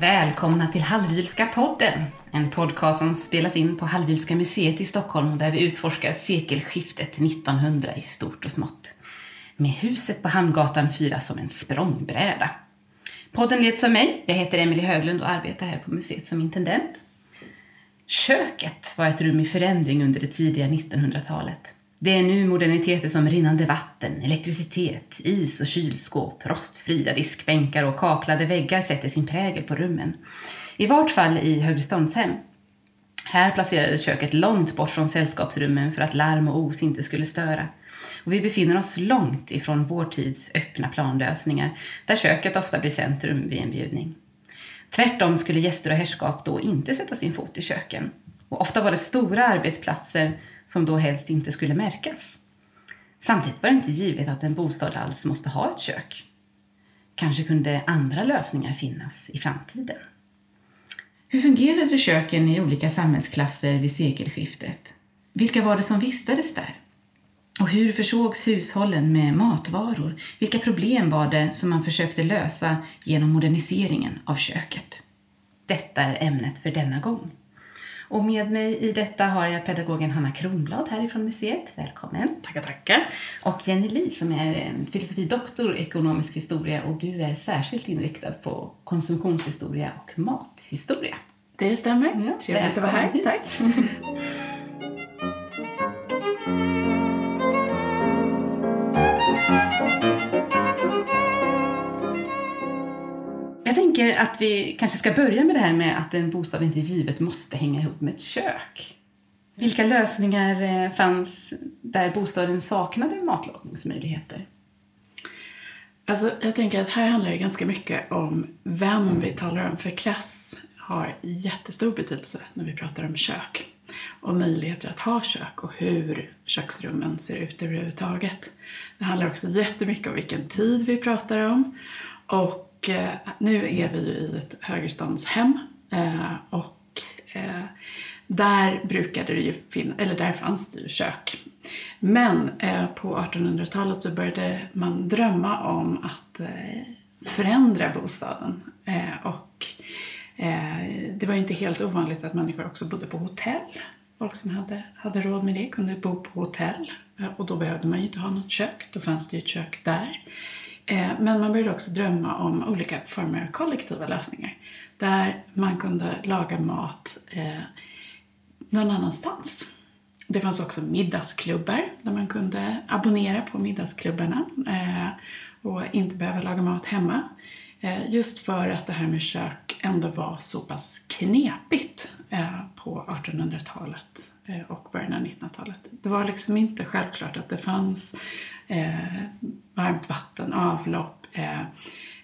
Välkomna till Hallwylska podden, en podcast som spelas in på Hallwylska museet i Stockholm där vi utforskar sekelskiftet 1900 i stort och smått. Med huset på Hamngatan 4 som en språngbräda. Podden leds av mig, jag heter Emelie Höglund och arbetar här på museet som intendent. Köket var ett rum i förändring under det tidiga 1900-talet. Det är nu moderniteter som rinnande vatten, elektricitet, is och kylskåp, rostfria diskbänkar och kaklade väggar sätter sin prägel på rummen. I vart fall i Högreståndshem. Här placerades köket långt bort från sällskapsrummen för att larm och os inte skulle störa. Och vi befinner oss långt ifrån vår tids öppna planlösningar, där köket ofta blir centrum vid en bjudning. Tvärtom skulle gäster och herrskap då inte sätta sin fot i köken. Och ofta var det stora arbetsplatser som då helst inte skulle märkas. Samtidigt var det inte givet att en bostad alls måste ha ett kök. Kanske kunde andra lösningar finnas i framtiden. Hur fungerade köken i olika samhällsklasser vid sekelskiftet? Vilka var det som vistades där? Och hur försågs hushållen med matvaror? Vilka problem var det som man försökte lösa genom moderniseringen av köket? Detta är ämnet för denna gång. Och med mig i detta har jag pedagogen Hanna Kronblad härifrån museet. Välkommen! Tackar, tackar! Och Jenny Li som är filosofidoktor i ekonomisk historia och du är särskilt inriktad på konsumtionshistoria och mathistoria. Det stämmer. Ja, Trevligt att vara här. Tack! Jag tänker att vi kanske ska börja med det här med att en bostad inte givet måste hänga ihop med ett kök. Vilka lösningar eh, fanns där bostaden saknade matlagningsmöjligheter? Alltså, jag tänker att här handlar det ganska mycket om vem vi talar om, för klass har jättestor betydelse när vi pratar om kök och möjligheter att ha kök och hur köksrummen ser ut överhuvudtaget. Det handlar också jättemycket om vilken tid vi pratar om och och eh, nu är vi ju i ett högreståndshem eh, och eh, där brukade det ju finnas, eller där fanns det ju kök. Men på 1800-talet så började man drömma om att förändra bostaden och det var inte helt ovanligt att människor också bodde på hotell. Folk som hade, hade råd med det kunde bo på hotell och då behövde man ju inte ha något kök, då fanns det ju ett kök där. Eh, men man började också drömma om olika former av kollektiva lösningar. Där man kunde laga mat eh, någon annanstans. Det fanns också middagsklubbar där man kunde abonnera på middagsklubbarna eh, och inte behöva laga mat hemma. Just för att det här med kök ändå var så pass knepigt på 1800-talet och början av 1900-talet. Det var liksom inte självklart att det fanns varmt vatten, avlopp. Eh,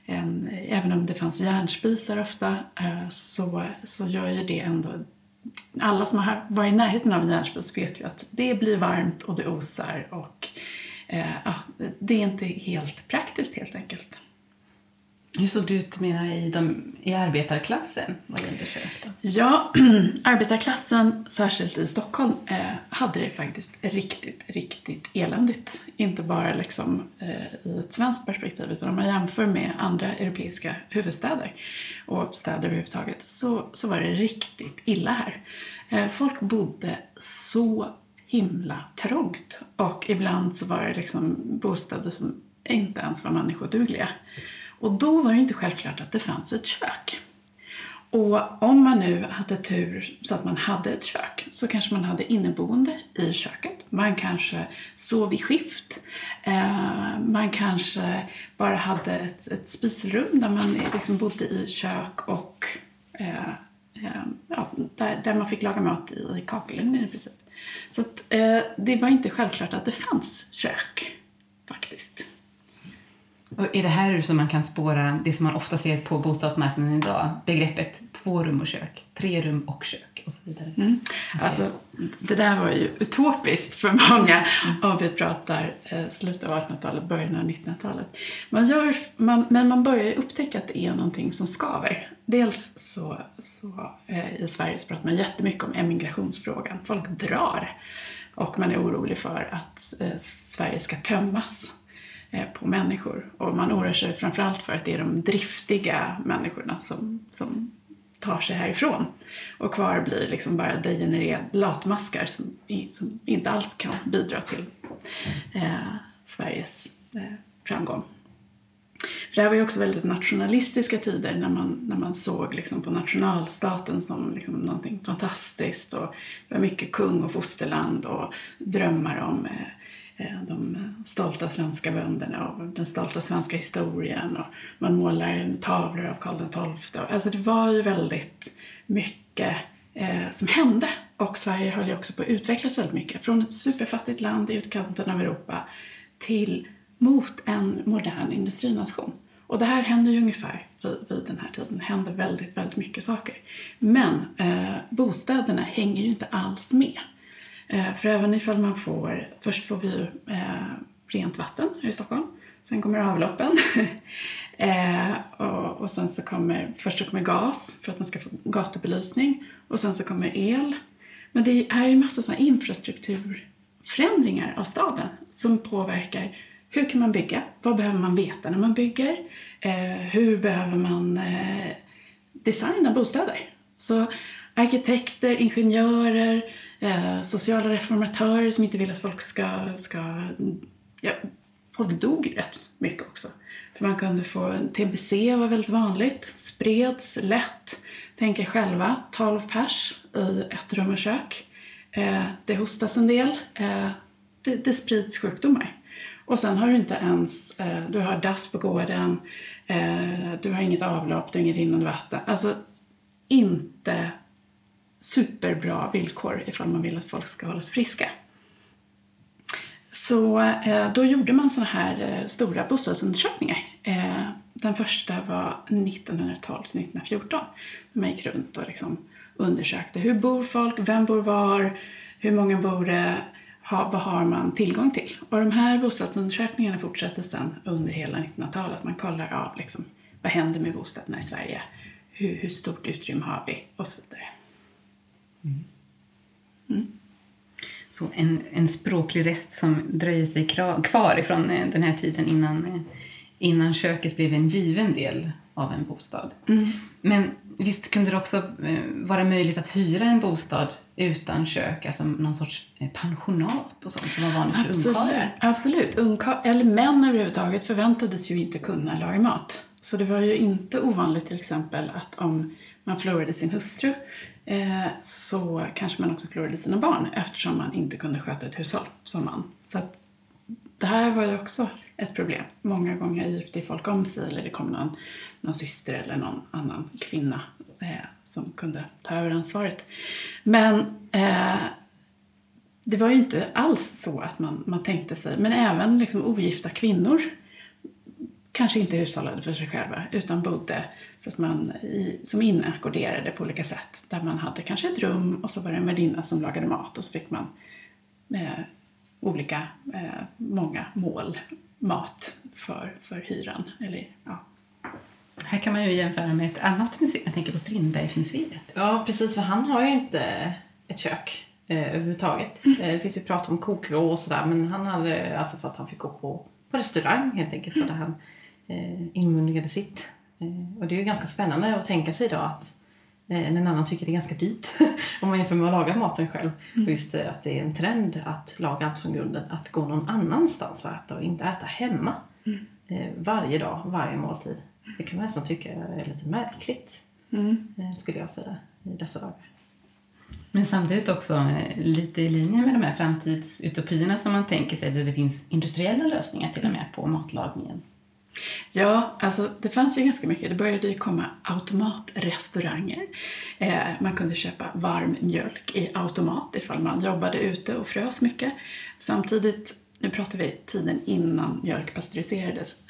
en, även om det fanns järnspisar ofta eh, så, så gör ju det ändå... Alla som har varit i närheten av en järnspis vet ju att det blir varmt och det osar och eh, det är inte helt praktiskt helt enkelt. Hur såg det ut menar, i, de, i arbetarklassen vad det? Ja, arbetarklassen, särskilt i Stockholm, eh, hade det faktiskt riktigt, riktigt eländigt. Inte bara liksom, eh, i ett svenskt perspektiv, utan om man jämför med andra europeiska huvudstäder och städer överhuvudtaget, så, så var det riktigt illa här. Eh, folk bodde så himla trångt och ibland så var det liksom bostäder som inte ens var människodugliga. Och då var det inte självklart att det fanns ett kök. Och om man nu hade tur så att man hade ett kök så kanske man hade inneboende i köket. Man kanske sov i skift. Eh, man kanske bara hade ett, ett spisrum där man liksom bodde i kök och eh, eh, ja, där, där man fick laga mat i kakelugnen i princip. Så att, eh, det var inte självklart att det fanns kök faktiskt. Och är det här som man kan spåra det som man ofta ser på bostadsmarknaden idag? Begreppet två rum och kök, tre rum och kök och så vidare. Mm. Alltså, det där var ju utopiskt för många om vi pratar eh, slutet av 1800-talet, början av 1900-talet. Man gör, man, men man börjar ju upptäcka att det är någonting som skaver. Dels så, så eh, i Sverige så pratar man jättemycket om emigrationsfrågan. Folk drar Och man är orolig för att eh, Sverige ska tömmas Eh, på människor. Och man oroar sig framförallt för att det är de driftiga människorna som, som tar sig härifrån. Och kvar blir liksom bara degenererade latmaskar som, som inte alls kan bidra till eh, Sveriges eh, framgång. För det här var ju också väldigt nationalistiska tider när man, när man såg liksom på nationalstaten som liksom någonting fantastiskt och det var mycket kung och fosterland och drömmar om eh, Eh, de stolta svenska bönderna och den stolta svenska historien och man målar tavlor av Karl XII. Alltså det var ju väldigt mycket eh, som hände och Sverige höll ju också på att utvecklas väldigt mycket. Från ett superfattigt land i utkanten av Europa till mot en modern industrination. Och det här händer ju ungefär vid, vid den här tiden. Det händer väldigt, väldigt mycket saker. Men eh, bostäderna hänger ju inte alls med. Eh, för även ifall man får, först får vi eh, rent vatten här i Stockholm. Sen kommer avloppen. eh, och, och sen så kommer, först så kommer gas för att man ska få gatubelysning. Och sen så kommer el. Men det är ju massa sådana infrastrukturförändringar av staden som påverkar hur kan man bygga? Vad behöver man veta när man bygger? Eh, hur behöver man eh, designa bostäder? Så arkitekter, ingenjörer, eh, sociala reformatörer som inte vill att folk ska... ska ja, folk dog rätt mycket också. För man kunde få... TBC var väldigt vanligt, spreds lätt. Tänk er själva, 12 pers i ett rum och kök. Eh, det hostas en del. Eh, det, det sprids sjukdomar. Och sen har du inte ens, eh, du har dass på gården, eh, du har inget avlopp, du har inget rinnande vatten. Alltså inte superbra villkor ifall man vill att folk ska hålla sig friska. Så eh, då gjorde man sådana här eh, stora bostadsundersökningar. Eh, den första var 1912 1914. Man gick runt och liksom undersökte hur bor folk, vem bor var, hur många bor det, vad har man tillgång till? Och de här bostadsundersökningarna fortsätter sen under hela 1900-talet. Man kollar av liksom, vad händer med bostäderna i Sverige? Hur, hur stort utrymme har vi? Och så vidare. Mm. Så en, en språklig rest som dröjer sig kvar ifrån eh, den här tiden innan, eh, innan köket blev en given del av en bostad. Mm. Men visst kunde det också eh, vara möjligt att hyra en bostad utan kök, alltså någon sorts pensionat och sånt som var vanligt för ungkarlar? Absolut. Ungkar eller män överhuvudtaget förväntades ju inte kunna laga mat. Så det var ju inte ovanligt till exempel att om man förlorade sin hustru Eh, så kanske man också förlorade sina barn eftersom man inte kunde sköta ett hushåll som man. Så att det här var ju också ett problem. Många gånger gifte folk om sig eller det kom någon, någon syster eller någon annan kvinna eh, som kunde ta över ansvaret. Men eh, det var ju inte alls så att man, man tänkte sig, men även liksom ogifta kvinnor kanske inte hushållade för sig själva utan bodde så att man i, som inackorderade på olika sätt. Där man hade kanske ett rum och så var det en värdinna som lagade mat och så fick man eh, olika, eh, många mål mat för, för hyran. Eller, ja. Här kan man ju jämföra med ett annat museum. Jag tänker på Strindbergsmuseet. Ja, precis. För han har ju inte ett kök eh, överhuvudtaget. Mm. Eh, det finns ju prat om kokvrå och sådär. Men han hade alltså så att han fick gå på, på restaurang helt enkelt. Mm. Där han inmundigade sitt. Eh, och det är ju ganska spännande att tänka sig idag att Eh, en annan tycker det är ganska dyrt om man jämför med att laga maten själv. Mm. Och just det, att det är en trend att laga allt från grunden, att gå någon annanstans och äta och inte äta hemma. Mm. Eh, varje dag, varje måltid. Det kan man nästan tycka är lite märkligt, mm. Eh, skulle jag säga, i dessa dagar. Men samtidigt också lite i linje med de här framtidsutopierna som man tänker sig där det finns industriella lösningar till och med på matlagningen. Ja, alltså det fanns ju ganska mycket. Det började ju komma automatrestauranger. Eh, man kunde köpa varm mjölk i automat ifall man jobbade ute och frös mycket. Samtidigt, nu pratar vi tiden innan mjölk pasteuriserades,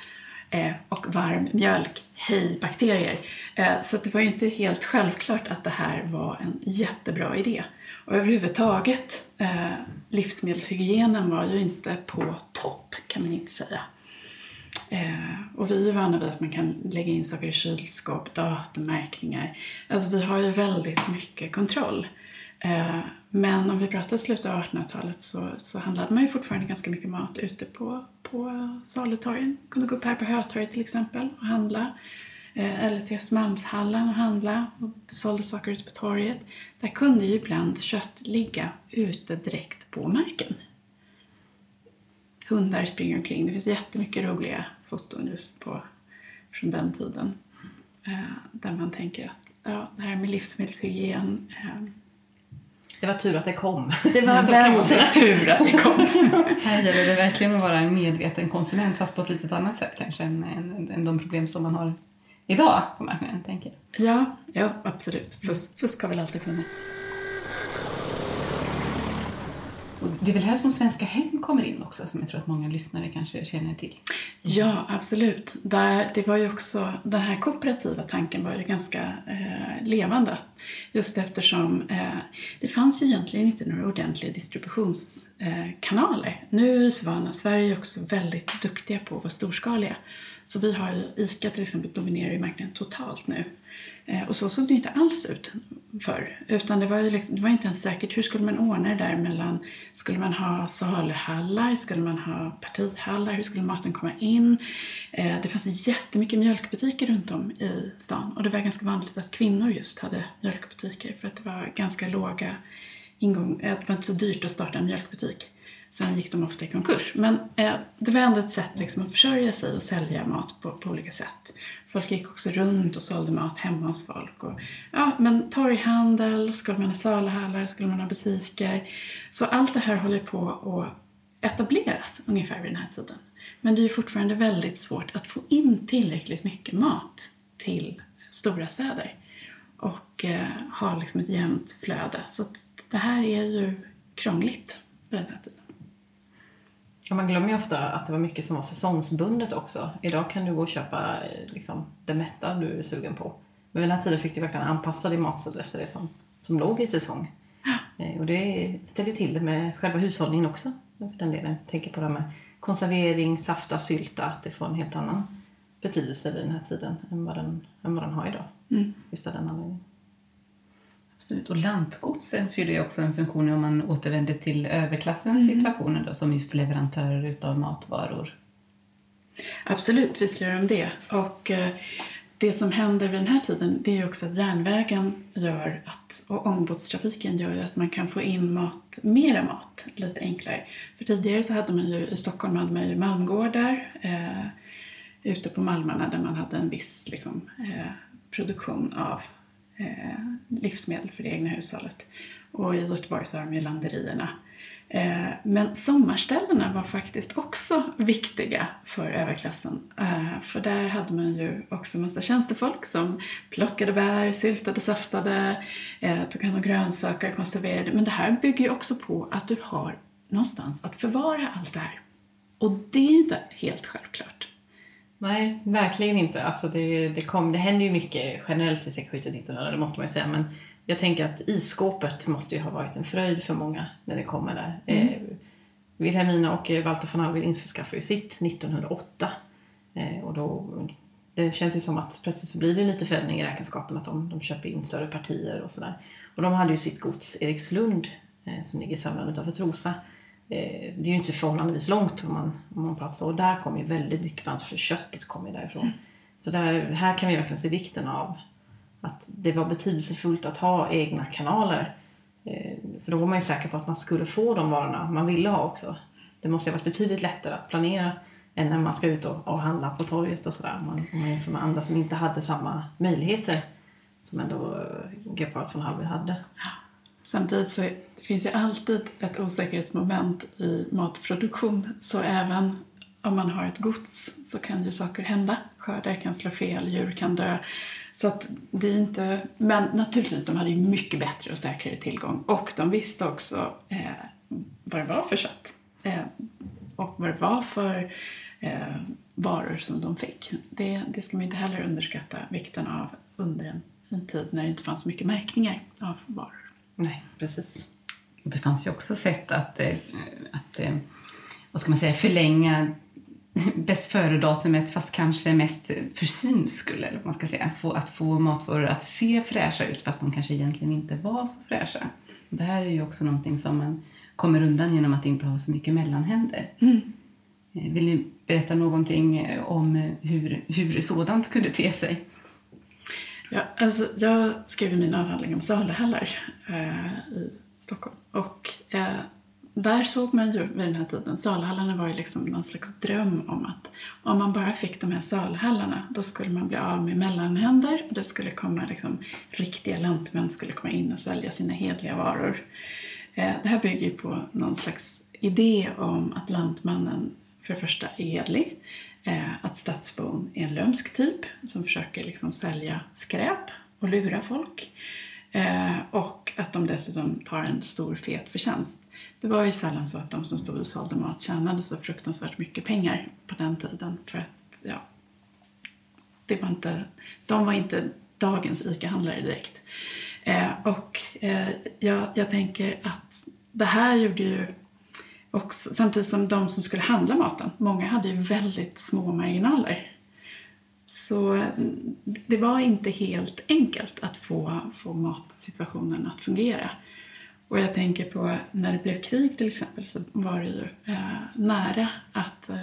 eh, och varm mjölk, hej bakterier. Eh, så det var ju inte helt självklart att det här var en jättebra idé. Och överhuvudtaget, eh, livsmedelshygienen var ju inte på topp, kan man inte säga. Eh, och vi är vana vid att man kan lägga in saker i kylskåp, datummärkningar. Alltså vi har ju väldigt mycket kontroll. Eh, men om vi pratar slutet av 1800-talet så, så handlade man ju fortfarande ganska mycket mat ute på, på salutorgen. kunde gå upp här på Hötorget till exempel och handla. Eh, eller till Östermalmshallen och handla. Och det såldes saker ute på torget. Där kunde ju ibland kött ligga ute direkt på marken. Hundar springer omkring. Det finns jättemycket roliga foton just på, från den tiden. Eh, där man tänker att ja, det här med livsmedelshygien eh, det var tur att det kom. Det var väldigt tur att det kom. Här gäller det verkligen att vara en medveten konsument fast på ett lite annat sätt kanske än, än, än de problem som man har idag på marknaden, tänker jag. Ja, ja absolut. Fusk, fusk har väl alltid funnits. Och det är väl här som Svenska Hem kommer in också, som jag tror att många lyssnare kanske känner till. Ja, absolut. Där, det var ju också, den här kooperativa tanken var ju ganska eh, levande. Just eftersom eh, det fanns ju egentligen inte några ordentliga distributionskanaler. Eh, nu är Svana, Sverige också väldigt duktiga på att vara storskaliga. Så vi har ju, ICA till exempel dominerar ju marknaden totalt nu. Eh, och så såg det inte alls ut förr. Utan det var, ju liksom, det var inte ens säkert hur skulle man ordna det där mellan, skulle man ha saluhallar, skulle man ha partihallar, hur skulle maten komma in? Eh, det fanns jättemycket mjölkbutiker runt om i stan och det var ganska vanligt att kvinnor just hade mjölkbutiker för att det var ganska låga ingång, det var inte så dyrt att starta en mjölkbutik. Sen gick de ofta i konkurs. Men eh, det var ändå ett sätt liksom, att försörja sig och sälja mat på, på, olika sätt. Folk gick också runt och sålde mat hemma hos folk. Och, ja, men torghandel, skulle man ha saluhallar, skulle man ha butiker. Så allt det här håller på att etableras ungefär vid den här tiden. Men det är fortfarande väldigt svårt att få in tillräckligt mycket mat till stora städer och eh, ha liksom ett jämnt flöde. Så det här är ju krångligt vid den här tiden. Ja, man glömmer ju ofta att det var mycket som var säsongsbundet också. Idag kan du gå och köpa liksom, det mesta du är sugen på. Men vid den här tiden fick du verkligen anpassa din matstil efter det som, som låg i säsong. Eh, och det ställer till det med själva hushållningen också. För den delen. Jag tänker på det här med konservering, safta, sylta. Att det får en helt annan betydelse vid den här tiden än vad den, än vad den har idag. Mm. Just av den anledningen. Absolut. Och lantgodsen fyller ju också en funktion om man återvänder till överklassens mm. situationer då, som just leverantörer utav matvaror. Absolut, visst gör de det. Och eh, det som händer vid den här tiden det är också att järnvägen gör att, och ångbåtstrafiken gör att man kan få in mat, mera mat lite enklare. För tidigare så hade man ju, i Stockholm hade man ju malmgårdar eh, ute på malmarna där man hade en viss liksom, eh, produktion av Eh, livsmedel för det egna hushållet. Och i Göteborg så har de ju landerierna. Eh, men sommarställena var faktiskt också viktiga för överklassen. Eh, för där hade man ju också en massa tjänstefolk som plockade bär, syltade, saftade, eh, tog hand om grönsaker, konserverade. Men det här bygger ju också på att du har någonstans att förvara allt det här. Och det är ju inte helt självklart. Nej, verkligen inte. Alltså det, det, kom, det händer ju mycket generellt vid 1900 det måste man ju säga. Men jag tänker att isskåpet måste ju ha varit en fröjd för många när det kommer där. Mm. Eh, Wilhelmina och Walter von Hallwyl införskaffar ju sitt 1908. Eh, och då, det känns ju som att plötsligt så blir det lite förändring i räkenskapen att de, de köper in större partier och sådär. Och de hade ju sitt gods Erikslund eh, som ligger i Sörmland utanför Trosa Eh, det är ju inte förhållandevis långt om man, om man pratar så. Och där kommer ju väldigt mycket köttet kommer därifrån. Mm. Så där, här kan vi verkligen se vikten av att det var betydelsefullt att ha egna kanaler. Eh, för då var man ju säker på att man skulle få de varorna man ville ha också. Det måste ha varit betydligt lättare att planera än när man ska ut och, och handla på torget och sådär. Om man jämför med andra som inte hade samma möjligheter som ändå eh, Gepard von Hallwyl hade. Samtidigt så det finns ju alltid ett osäkerhetsmoment i matproduktion. Så även om man har ett gods så kan ju saker hända. Skördar kan slå fel, djur kan dö. Så att det är inte... Men naturligtvis, de hade ju mycket bättre och säkrare tillgång. Och de visste också eh, vad det var för kött. Eh, och vad det var för eh, varor som de fick. Det, det ska man inte heller underskatta vikten av under en, en tid när det inte fanns så mycket märkningar av varor. Nej, precis. Och det fanns ju också sätt att, eh, att eh, vad ska man säga, förlänga bäst före-datumet fast kanske mest för syns skull, eller vad man ska säga. Få, att få matvaror att se fräscha ut fast de kanske egentligen inte var så fräscha. Det här är ju också någonting som man kommer undan genom att inte ha så mycket mellanhänder. Eh, Vill ni berätta någonting om hur, hur sådant kunde te sig? Ja, alltså, jag skrev min avhandling om saluhallar eh, i Stockholm. Och eh, där såg man ju vid den här tiden, saluhallarna var ju liksom någon slags dröm om att om man bara fick de här saluhallarna då skulle man bli av med mellanhänder och det skulle komma liksom, riktiga lantmän skulle komma in och sälja sina hedliga varor. Eh, det här bygger ju på någon slags idé om att lantmannen för det första är hedlig, Eh, att stadsbon är en lömsk typ som försöker liksom sälja skräp och lura folk. Eh, och att de dessutom tar en stor fet förtjänst. Det var ju sällan så att de som stod och sålde mat tjänade så fruktansvärt mycket pengar på den tiden. För att, ja, det var inte, de var inte dagens ICA-handlare direkt. Eh, och jag, jag tänker att det här gjorde ju och samtidigt som de som skulle handla maten, många hade ju väldigt små marginaler. Så mm, det var inte helt enkelt att få, få matsituationen att fungera. Och jag tänker på när det blev krig till exempel så var det ju eh, nära att eh,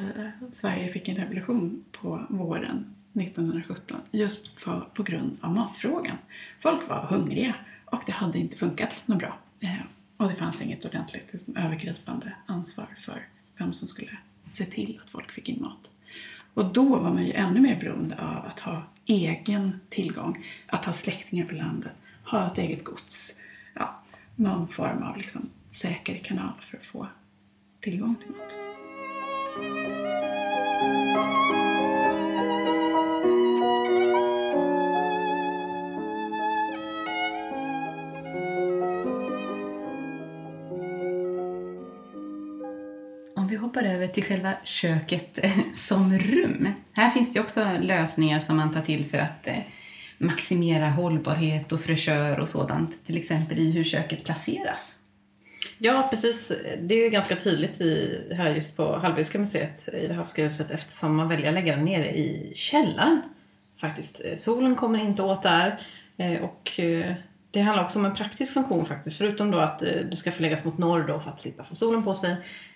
Sverige fick en revolution på våren 1917 just för, på grund av matfrågan. Folk var hungriga och det hade inte funkat något bra. Eh, och det fanns inget ordentligt liksom, övergripande ansvar för vem som skulle se till att folk fick in mat. Och då var man ju ännu mer beroende av att ha egen tillgång, att ha släktingar på landet, ha ett eget gods. Ja, någon form av liksom säker kanal för att få tillgång till mat. Hoppar över till själva köket eh, som rum. Här finns det också lösningar som man tar till för att eh, maximera hållbarhet och fräschör och sådant. Till exempel i hur köket placeras. Ja, precis. Det är ju ganska tydligt i, här just på Hallwylska museet i det Havska huset eftersom man väljer att lägga den nere i källaren. Faktiskt. Eh, solen kommer inte åt där och det handlar också om en praktisk funktion faktiskt. Förutom då att det ska förläggas mot norr då för att slippa få solen på sig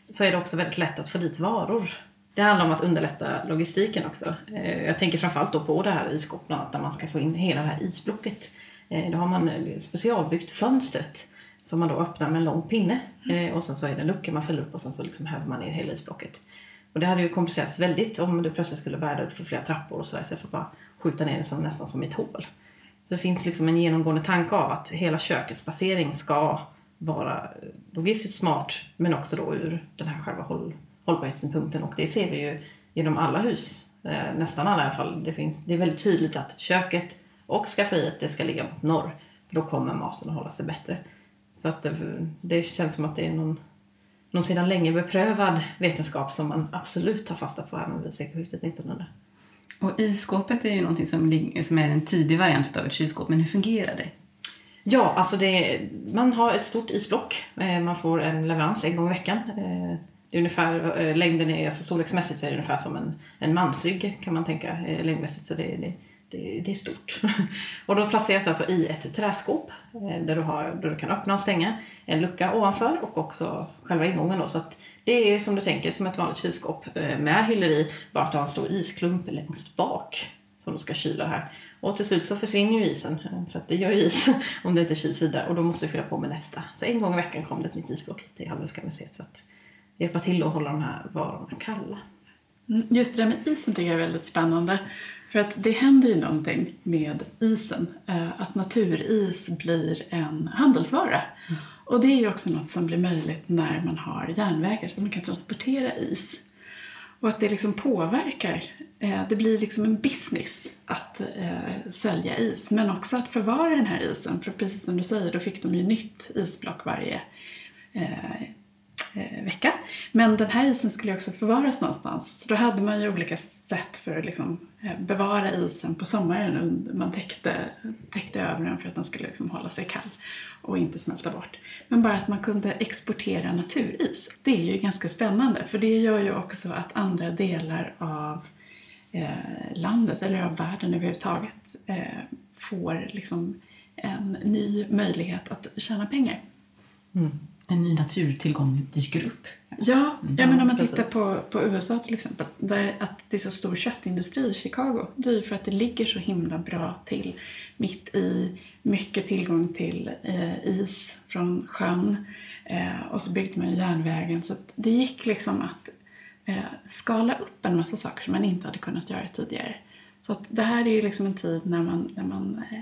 så är det också väldigt lätt att få dit varor. Det handlar om att underlätta logistiken också. Jag tänker framförallt då på det här isskåpet där man ska få in hela det här isblocket. Då har man specialbyggt fönstret som man då öppnar med en lång pinne. Eh, och sen så är det en lucka man fäller upp och sen så liksom häver man ner hela isblocket. Och det hade ju komplicerats väldigt om du plötsligt skulle bära upp för flera trappor och sådär. Så jag får bara skjuta ner det som, nästan som i ett hål. Så det finns liksom en genomgående tanke av att hela kökets placering ska vara logistiskt smart men också då ur den här själva håll, hållbarhetssynpunkten. Och det ser vi ju genom alla hus. Eh, nästan alla i alla fall. Det, finns, det är väldigt tydligt att köket och skafferiet det ska ligga mot norr. För då kommer maten att hålla sig bättre. Så att det, det känns som att det är någon, någon sedan länge beprövad vetenskap som man absolut tar fasta på även vid sekelskiftet 1900. Och isskåpet är ju någonting som, som är en tidig variant av ett kylskåp, men hur fungerar det? Ja, alltså det, man har ett stort isblock. Eh, man får en leverans en gång i veckan. Eh, det är ungefär, eh, längden är, alltså storleksmässigt så är det ungefär som en, en mansrygg kan man tänka längdmässigt. Så det, det, det, det, är stort. och då placeras alltså i ett träskåp där du, har, där du kan öppna och stänga en lucka ovanför och också själva ingången. Då, så att det är som du tänker som ett vanligt kylskåp med hyllor i, bara att du har en stor isklump längst bak som du ska kyla här. Och till slut så försvinner ju isen, för att det gör ju is om det inte kyls vidare och då måste vi fylla på med nästa. Så en gång i veckan kom det ett nytt isblock till Hallwylska museet för att hjälpa till att hålla de här varorna kalla. Just det där med isen tycker jag är väldigt spännande. För att det händer ju någonting med isen. Att naturis blir en handelsvara. Mm. Och det är ju också något som blir möjligt när man har järnvägar så man kan transportera is. Och att det liksom påverkar. Eh, det blir liksom en business att eh, sälja is. Men också att förvara den här isen. För precis som du säger, då fick de ju nytt isblock varje eh, eh, vecka. Men den här isen skulle också förvaras någonstans. Så då hade man ju olika sätt för att liksom, eh, bevara isen på sommaren. Man täckte, täckte över den för att den skulle liksom hålla sig kall och inte smälta bort. Men bara att man kunde exportera naturis. Det är ju ganska spännande för det gör ju också att andra delar av landet eller av världen överhuvudtaget eh, får liksom en ny möjlighet att tjäna pengar. En ny naturtillgång dyker upp. Ja, ja men om man tittar på, på USA till exempel, där att det är så stor köttindustri i Chicago, det är ju för att det ligger så himla bra till mitt i mycket tillgång till eh, is från sjön eh, och så byggde man järnvägen så det gick liksom att eh, Eh, skala upp en massa saker som man inte hade kunnat göra tidigare. Så att det här är ju liksom en tid när man, när man eh,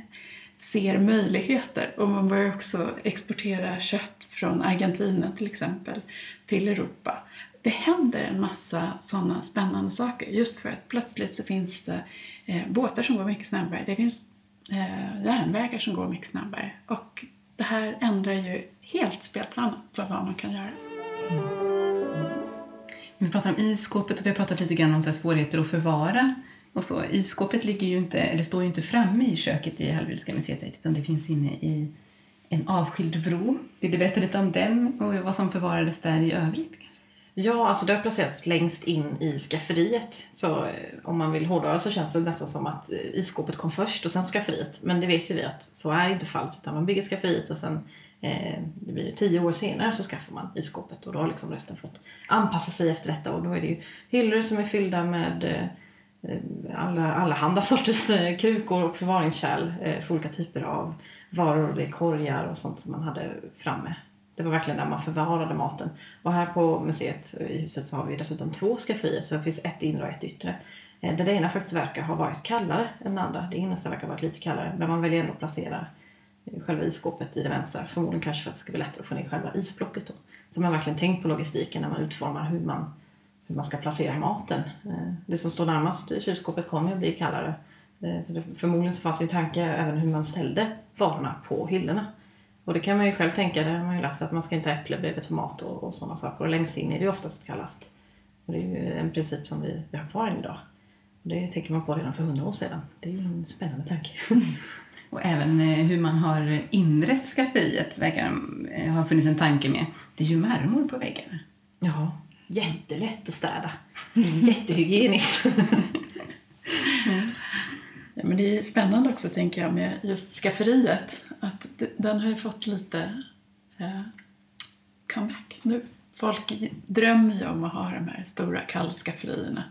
ser möjligheter och man börjar också exportera kött från Argentina till exempel till Europa. Det händer en massa sådana spännande saker just för att plötsligt så finns det eh, båtar som går mycket snabbare. Det finns eh, järnvägar som går mycket snabbare och det här ändrar ju helt spelplanen för vad man kan göra. Mm. Vi pratar om isskåpet och vi har pratat lite grann om så här svårigheter att förvara. Och så. Isskåpet ligger ju inte, eller står ju inte framme i köket i Hallwylska museet utan det finns inne i en avskild vrå. Vill du berätta lite om den och vad som förvarades där i övrigt? Ja, alltså det har placerats längst in i skafferiet. Så eh, om man vill hårdra så känns det nästan som att eh, isskåpet kom först och sen skafferiet. Men det vet ju vi att så är inte fallet. Utan man bygger skafferiet och sen Eh, det blir tio år senare så skaffar man i skåpet, Och då har liksom resten fått anpassa sig efter detta. Och då är det ju hyllor som är fyllda med eh, alla, alla handa sorters eh, krukor och förvaringskärl för olika typer av varor. Det är korgar och sånt som man hade framme. Det var verkligen där man förvarade maten. Och här på museet i huset så har vi dessutom två skafferier. Så det finns ett inre och ett yttre. Där det ena faktiskt verkar ha varit kallare än det andra. Det innersta verkar ha varit lite kallare. Men man väljer ändå att placera själva isskåpet i det vänstra. Förmodligen kanske för att det ska bli lättare att få ner själva isblocket då. Så man verkligen tänkt på logistiken när man utformar hur man, hur man ska placera maten. Eh, det som står närmast i kylskåpet kommer ju att bli kallare. Eh, så det, förmodligen så fanns det en tanke även hur man ställde varorna på hyllorna. Och det kan man ju själv tänka, det har man ju läst att man ska inte ha äpple bredvid tomat och, och sådana saker. Och längst in är det ju oftast kallast. Och det är ju en princip som vi, vi har kvar än idag. Och det tänker man på redan för hundra år sedan. Det är ju en spännande tanke. Och även eh, hur man har inrett skafferiet verkar eh, ha funnits en tanke med. Det är ju marmor på väggarna. Ja, jättelätt att städa. Jättehygieniskt. Ja, men det är spännande också tänker jag med just skafferiet. Att den har ju fått lite eh, comeback nu. Folk drömmer ju om att ha de här stora kallskafferierna.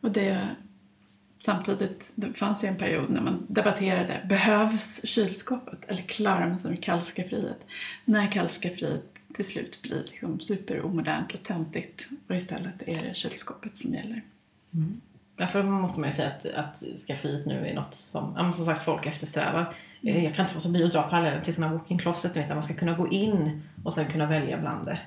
Och det, samtidigt, det fanns ju en period när man debatterade, behövs kylskåpet eller klarar man sig med kallskafferiet? När kallskafferiet till slut blir liksom superomodernt och töntigt och istället är det kylskåpet som gäller. Därför måste man ju säga att, att skafferiet nu är något som, ja, som sagt, folk eftersträvar. Eh, Jag kan inte låta bli att dra parallellen till walk-in closet, vet, att man ska kunna gå in och sen kunna välja bland det.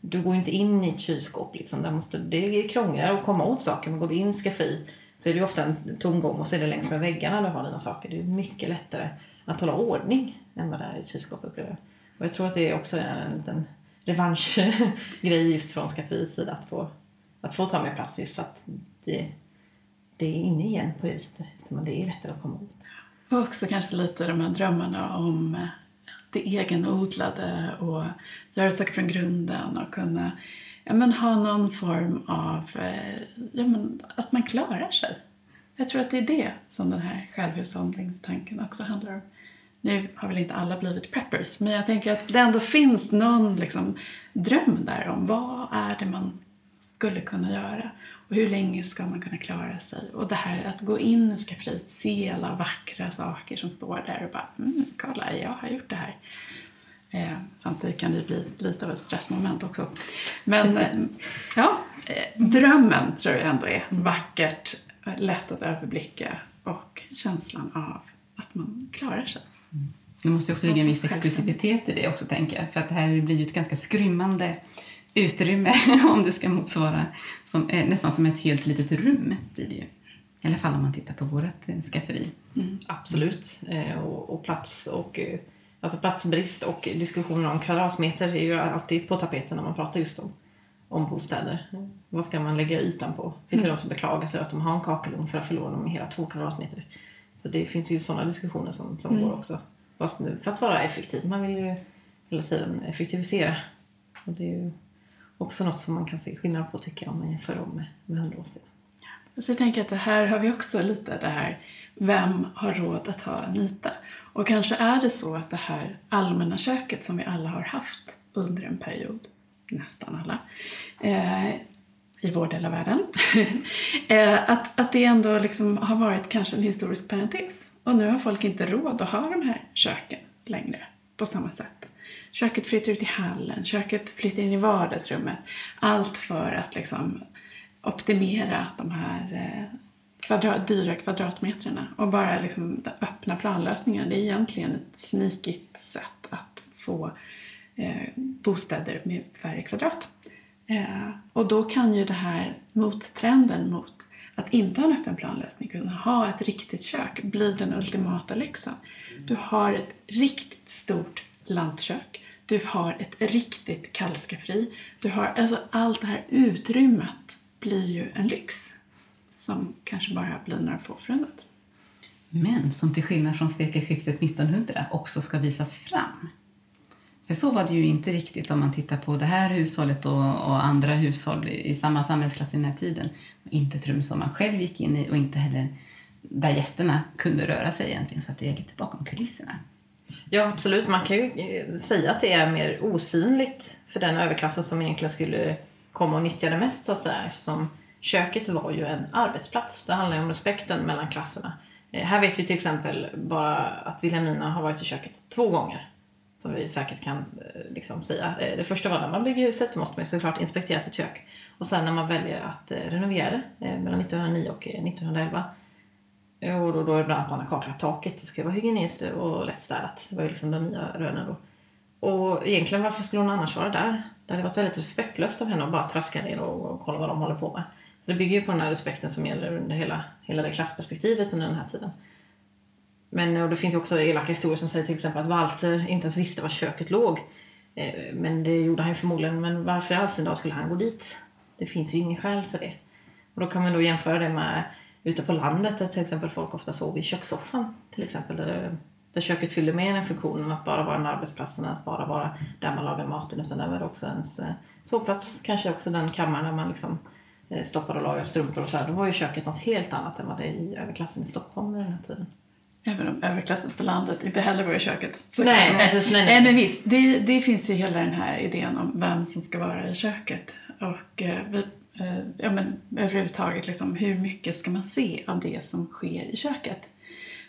Du går inte in i ett kylskåp liksom. Där måste, det är krångligare att komma åt saker. Men går du in i skafferi så är det ju ofta en tomgång och så är det längs med väggarna du har dina saker. Det är mycket lättare att hålla ordning än vad det är i ett kylskåp upplever jag. Och jag tror att det är också en liten revanschgrej just från skafferiets sida att få, att få ta mer plats just för att det, det är inne igen på just det. Så det är lättare att komma ut. Och också kanske lite de här drömmarna om eh, det egenodlade och göra saker från grunden och kunna ja, men, ha någon form av eh, ja, men, att man klarar sig. Jag tror att det är det som den här självhushållningstanken också handlar om. Nu har väl inte alla blivit preppers, men jag tänker att det ändå finns någon liksom, dröm där om vad är det man skulle kunna göra och hur länge ska man kunna klara sig. Och det här att gå in i skafferiet, se alla vackra saker som står där och bara mm, kolla, jag har gjort det här. Eh, samtidigt kan det bli lite av ett stressmoment också. Men eh, ja, eh, drömmen tror jag ändå är vackert, eh, lätt att överblicka och känslan av att man klarar sig. Det måste ju också ligga en viss exklusivitet i det också, tänker jag. För att det här blir ju ett ganska skrymmande utrymme om det ska motsvara som, eh, nästan som ett helt litet rum. blir det ju. I alla fall om man tittar på vårt skafferi. Absolut. Eh, och, och plats och eh, alltså platsbrist och diskussioner om kvadratmeter är ju alltid på tapeten när man pratar just om, om bostäder. Vad ska man lägga ytan på? Det finns ju de som beklagar sig att de har en kakelugn för att förlora dem med hela två kvadratmeter. Så det finns ju sådana diskussioner som, som går också. Fast för att vara effektiv. Man vill ju hela tiden effektivisera. Och det är ju också något som man kan se skillnad på tycker jag om man jämför dem med, med hundra år sedan. Så jag tänker att det här har vi också lite det här, vem har råd att ha en yta? Och kanske är det så att det här allmänna köket som vi alla har haft under en period, nästan alla, eh, i vår del av världen, eh, att, att det ändå liksom har varit kanske en historisk parentes. Och nu har folk inte råd att ha de här köken längre på samma sätt. Köket flyttar ut i hallen, köket flyttar in i vardagsrummet. Allt för att liksom optimera de här eh, kvadrat, dyra kvadratmetrarna. Och bara liksom den öppna planlösningen, det är egentligen ett snikigt sätt att få eh, bostäder med färre kvadrat. Eh, och då kan ju det här mottrenden mot att inte ha en öppen planlösning, kunna ha ett riktigt kök, bli den ultimata lyxen. Du har ett riktigt stort lantkök, du har ett riktigt kallskafferi, du har alltså allt det här utrymmet blir ju en lyx som kanske bara blir några få förunnat. Men som till skillnad från sekelskiftet 1900 också ska visas fram. För så var det ju inte riktigt om man tittar på det här hushållet och, och andra hushåll i, i samma samhällsklass i den här tiden. Inte ett rum som man själv gick in i och inte heller där gästerna kunde röra sig egentligen, så att det är lite bakom kulisserna. Ja, absolut. Man kan ju eh, säga att det är mer osynligt för den överklassen som egentligen skulle komma och nyttja det mest, så att säga. Eftersom köket var ju en arbetsplats. Det handlar ju om respekten mellan klasserna. Eh, här vet vi till exempel bara att Wilhelmina har varit i köket två gånger. Som vi säkert kan eh, liksom säga. Eh, det första var när man bygger huset, då måste man såklart inspektera sitt kök. Och sen när man väljer att renovera det, mellan 1909 och 1911. Och då, då är det bland annat att man har kaklat taket. Det ska vara hygieniskt och lättstädat. Det var ju liksom de nya rönen då. Och egentligen varför skulle hon annars vara där? Det hade varit väldigt respektlöst av henne att bara traska ner och, och kolla vad de håller på med. Så det bygger ju på den här respekten som gäller under hela, hela det klassperspektivet under den här tiden. Men och det finns ju också elaka historier som säger till exempel att Walter inte ens visste var köket låg. Eh, men det gjorde han ju förmodligen. Men varför i all sin dag skulle han gå dit? Det finns ju ingen skäl för det. Och då kan man då jämföra det med ute på landet där till exempel folk ofta sov i kökssoffan. Till exempel där, det, där köket fyllde mer den funktionen att bara vara en arbetsplats än att bara vara där man lagar maten. Utan där var också ens eh, sovplats. Kanske också den kammaren där man liksom eh, stoppar och lagar strumpor och så här. Då var ju köket något helt annat än vad det är i överklassen i Stockholm vid den här tiden. Även om överklassen på landet inte heller var i köket. Så Nej, nej, precis, nej, nej. nej, men visst. Det, det finns ju hela den här idén om vem som ska vara i köket. Och eh, vi, eh, ja, men överhuvudtaget, liksom, hur mycket ska man se av det som sker i köket?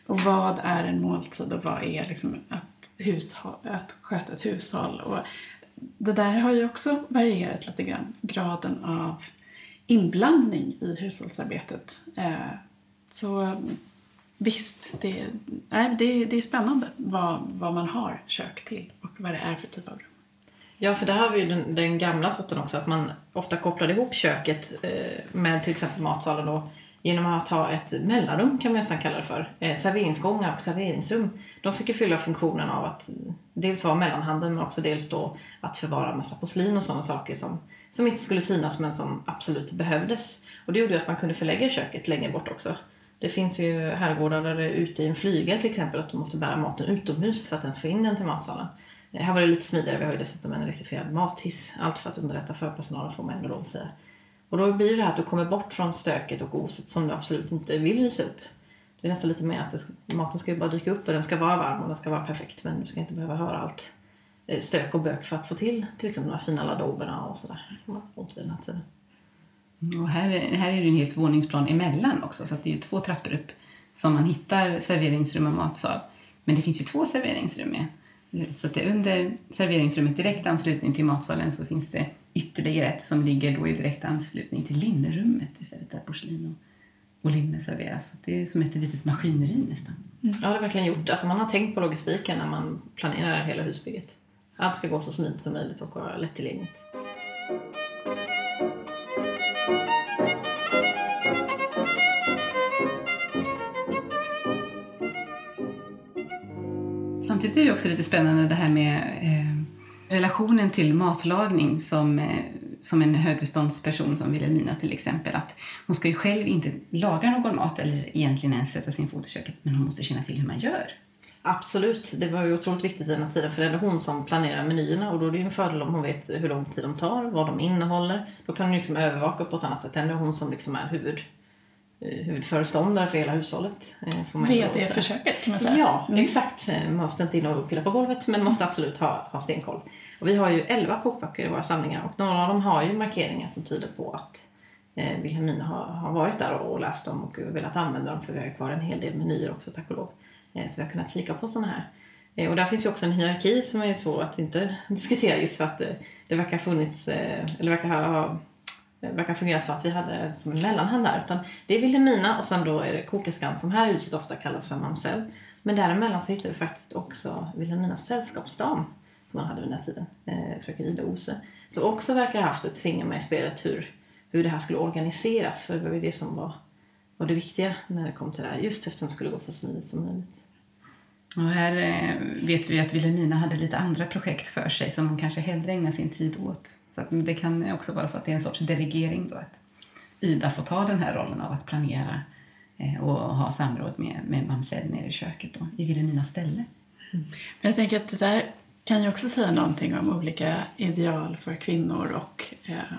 Och vad är en måltid och vad är liksom att, hushåll, att sköta ett hushåll? Och det där har ju också varierat lite grann, graden av inblandning i hushållsarbetet. Eh, så visst, det, nej, det, det är spännande vad, vad man har kök till och vad det är för typ av rum. Ja, för där har vi ju den, den gamla sorten också, att man ofta kopplade ihop köket eh, med till exempel matsalen då, genom att ha ett mellanrum kan man nästan kalla det för. Eh, serveringsgångar och serveringsrum. De fick ju fylla funktionen av att eh, dels vara mellanhanden men också dels då att förvara massa porslin och sådana saker som, som inte skulle synas men som absolut behövdes. Och det gjorde ju att man kunde förlägga köket längre bort också. Det finns ju herrgårdar där det är ute i en flygel till exempel att du måste bära maten utomhus för att ens få in den till matsalen. Eh, här var det lite smidigare, vi har ju dessutom en elektrifierad mathiss. Allt för att underlätta för personalen får man ändå lov att säga. Och då blir det här att du kommer bort från stöket och oset som du absolut inte vill visa upp. Det är nästan lite mer att ska, maten ska ju bara dyka upp och den ska vara varm och den ska vara perfekt men du ska inte behöva höra allt stök och bök för att få till till exempel de här fina ladoberna och sådär tiden. Och här, är- här är det en helt våningsplan emellan också, så att det är två trappor upp som man hittar serveringsrum och matsal. Men det finns ju två serveringsrum med. Så att det är under serveringsrummet, direkt anslutning till matsalen, så finns det ytterligare ett som ligger då i direkt anslutning till linnerummet istället, där porslin och, och linne serveras. Så det är som ett litet maskineri nästan. Ja, det har verkligen gjort. Alltså man har tänkt på logistiken när man planerar hela husbygget. Allt ska gå så smidigt som möjligt och vara lättillgängligt. Samtidigt är det också lite spännande det här med eh, relationen till matlagning som, eh, som en högreståndsperson som Wilhelmina till exempel. Att hon ska ju själv inte laga någon mat eller egentligen ens sätta sin fot i köket, men hon måste känna till hur man gör. Absolut, det var ju otroligt viktigt i den här tiden för det är hon som planerar menyerna och då är det ju en fördel om hon vet hur lång tid de tar, vad de innehåller. Då kan hon liksom övervaka på ett annat sätt än det är hon som liksom är huvud, eh, huvudföreståndare för hela hushållet. eh, får man ändå VD säga. för köket kan man säga. Ja, Mm. exakt. Eh, Man måste inte in och pilla på golvet men måste absolut ha, ha stenkoll. Och vi har ju 11 kokböcker i våra samlingar och några av dem har ju markeringar som tyder på att eh, Wilhelmina har, har varit där och, och läst dem och velat använda dem för vi har ju kvar en hel del menyer också tack och lov. Eh, så vi har kunnat kika på sådana här. Eh, och där finns ju också en hierarki som är svår att inte diskutera just för att eh, det verkar ha funnits, eller verkar ha, det verkar fungera så att vi hade som en mellanhand där. Utan det är Wilhelmina och sen då är det kokerskan som här i huset ofta kallas för mamsell. Men däremellan så hittar vi faktiskt också Wilhelminas sällskapsdam som man hade vid den här tiden, eh, fröken Ida Ose. Så också verkar ha haft ett finger med i spelet hur, hur det här skulle organiseras. För det var ju det som var, var det viktiga när det kom till det här. Just eftersom det skulle gå så smidigt som möjligt. Och här eh, vet vi att Vilhelmina hade lite andra projekt för sig som hon kanske hellre ägnar sin tid åt. Så att det kan också vara så att det är en sorts delegering då att Ida får ta den här rollen av att planera eh, och ha samråd med, med mamsell nere i köket då, i Vilhelminas ställe. Mm. Men jag tänker att det där kan ju också säga någonting om olika ideal för kvinnor och eh,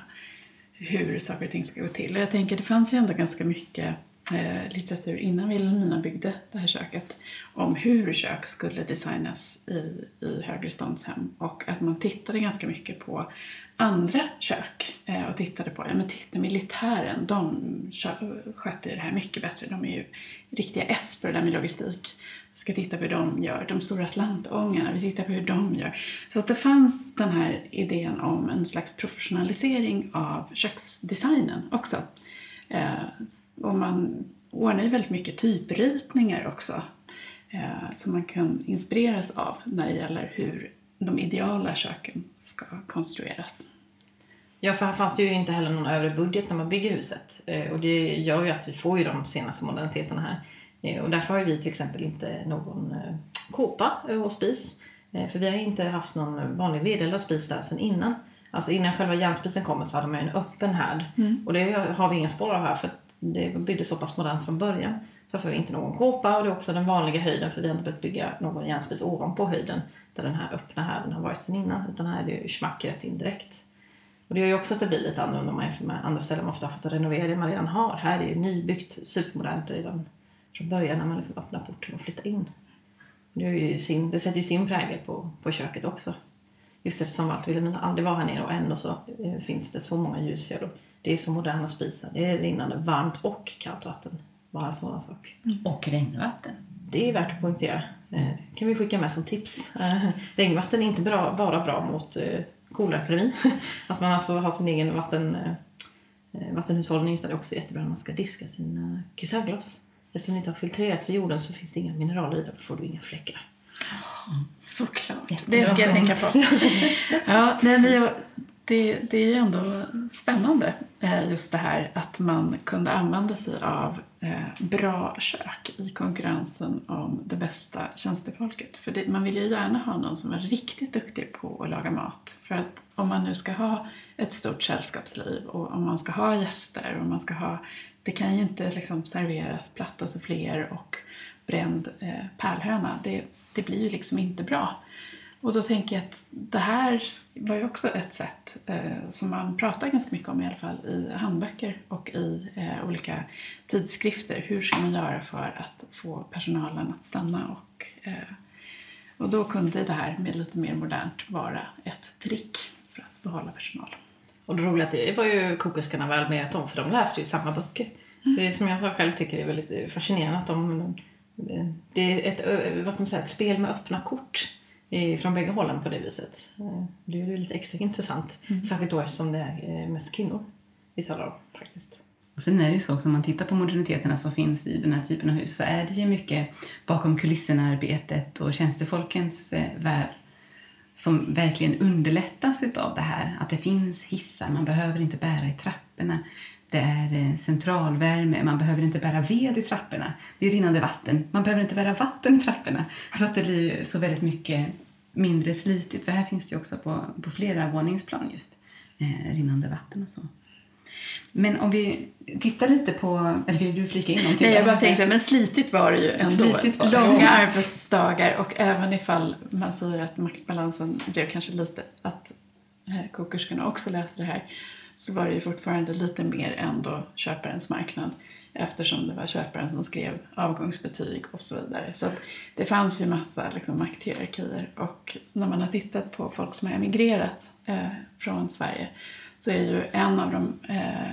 hur saker och ting ska gå till. Och jag tänker det fanns ju ändå ganska mycket eh, litteratur innan Wilhelmina byggde det här köket om hur kök skulle designas i, i högreståndshem och att man tittade ganska mycket på andra kök eh, och tittade på, ja men titta militären, de sköter ju det här mycket bättre, de är ju riktiga S på det där med logistik. Vi ska titta på hur de gör, de stora atlantångarna, vi tittar på hur de gör. Så att det fanns den här idén om en slags professionalisering av köksdesignen också. Eh, och man ordnar ju väldigt mycket typritningar också eh, som man kan inspireras av när det gäller hur de ideala köken ska konstrueras. Ja, för här fanns det ju inte heller någon övre budget när man bygger huset. Eh, och det gör ju att vi får ju de senaste moderniteterna här. Eh, och därför har vi till exempel inte någon eh, kåpa och spis. Eh, för vi har inte haft någon vanlig vedeldad spis där sedan innan. Alltså innan själva järnspisen kommer så hade man ju en öppen härd. Och det har vi ingen spår av här för det byggdes så pass modernt från början. Så vi inte någon kåpa och det är också den vanliga höjden för vi har inte behövt bygga någon järnspis ovanpå höjden där den här öppna härden har varit sedan innan. Utan här är det ju schmack rätt in direkt. Och det gör ju också att det blir lite annorlunda om man jämför med andra ställen man ofta har fått renovera det man redan har. Här är det ju nybyggt, supermodernt redan från början när man liksom öppnar porten och flyttar in. Det, ju sin, det sätter ju sin prägel på, på köket också. Just eftersom Walter Wilhelmina aldrig var här nere och ändå så eh, finns det så många ljuskällor. Det är så moderna spisar. Det är rinnande varmt och kallt vatten. Bara en sådan sak. Och regnvatten. Det är värt att poängtera. Eh, kan vi skicka med som tips. Eh, regnvatten är inte bra, bara bra mot koleraepidemi. att man alltså har sin egen vatten, vattenhushållning utan det är också jättebra när man ska diska sina kristalglas. Eftersom det inte har filtrerats i jorden så finns det inga mineraler i det. Då får du inga fläckar. Såklart. Det ska jag tänka på. ja, nej, det, det är ju ändå spännande eh, just det här att man kunde använda sig av eh, bra kök i konkurrensen om det bästa tjänstefolket. För det, man vill ju gärna ha någon som är riktigt duktig på att laga mat. För att om man nu ska ha ett stort sällskapsliv och om man ska ha gäster och man ska ha... Det kan ju inte liksom serveras platta souffléer och bränd eh, pärlhöna. Det, det blir ju liksom inte bra. Och då tänker jag att det här var ju också ett sätt eh, som man pratar ganska mycket om i alla fall i handböcker och i eh, olika tidskrifter. Hur ska man göra för att få personalen att stanna? Och, eh, och då kunde det här med lite mer modernt vara ett trick för att behålla personal. Och det roliga det var ju kokerskorna väl med om för de läste ju samma böcker. Det är som jag själv tycker är väldigt fascinerande att de... Det är ett, ö- vad man säga, ett spel med öppna kort från bägge hållen på det viset. Eh, Det är ju lite extra intressant. Särskilt då eftersom det är eh, mest kvinnor vi talar om faktiskt. Och sen är det ju så också, om man tittar på moderniteterna som finns i den här typen av hus så är det ju mycket bakom kulisserna-arbetet och tjänstefolkens eh, värld som verkligen underlättas utav det här. Att det finns hissar, man behöver inte bära i trapporna. Det är centralvärme, man behöver inte bära ved i trapporna. Det är rinnande vatten, man behöver inte bära vatten i trapporna. Så att det blir så väldigt mycket mindre slitigt. För här finns det ju också på, på flera våningsplan just eh, rinnande vatten och så. Men om vi tittar lite på... Eller vill du flika in någonting? Nej, jag bara tänkte, men slitigt var det ju ändå. Det, Långa arbetsdagar och även ifall man säger att maktbalansen blev kanske lite att eh, kokerskorna också läste det här så var det ju fortfarande lite mer ändå köparens marknad eftersom det var köparen som skrev avgångsbetyg och så vidare. Så det fanns ju massa liksom, makthierarkier och när man har tittat på folk som har emigrerat eh, från Sverige så är ju en av de... eh,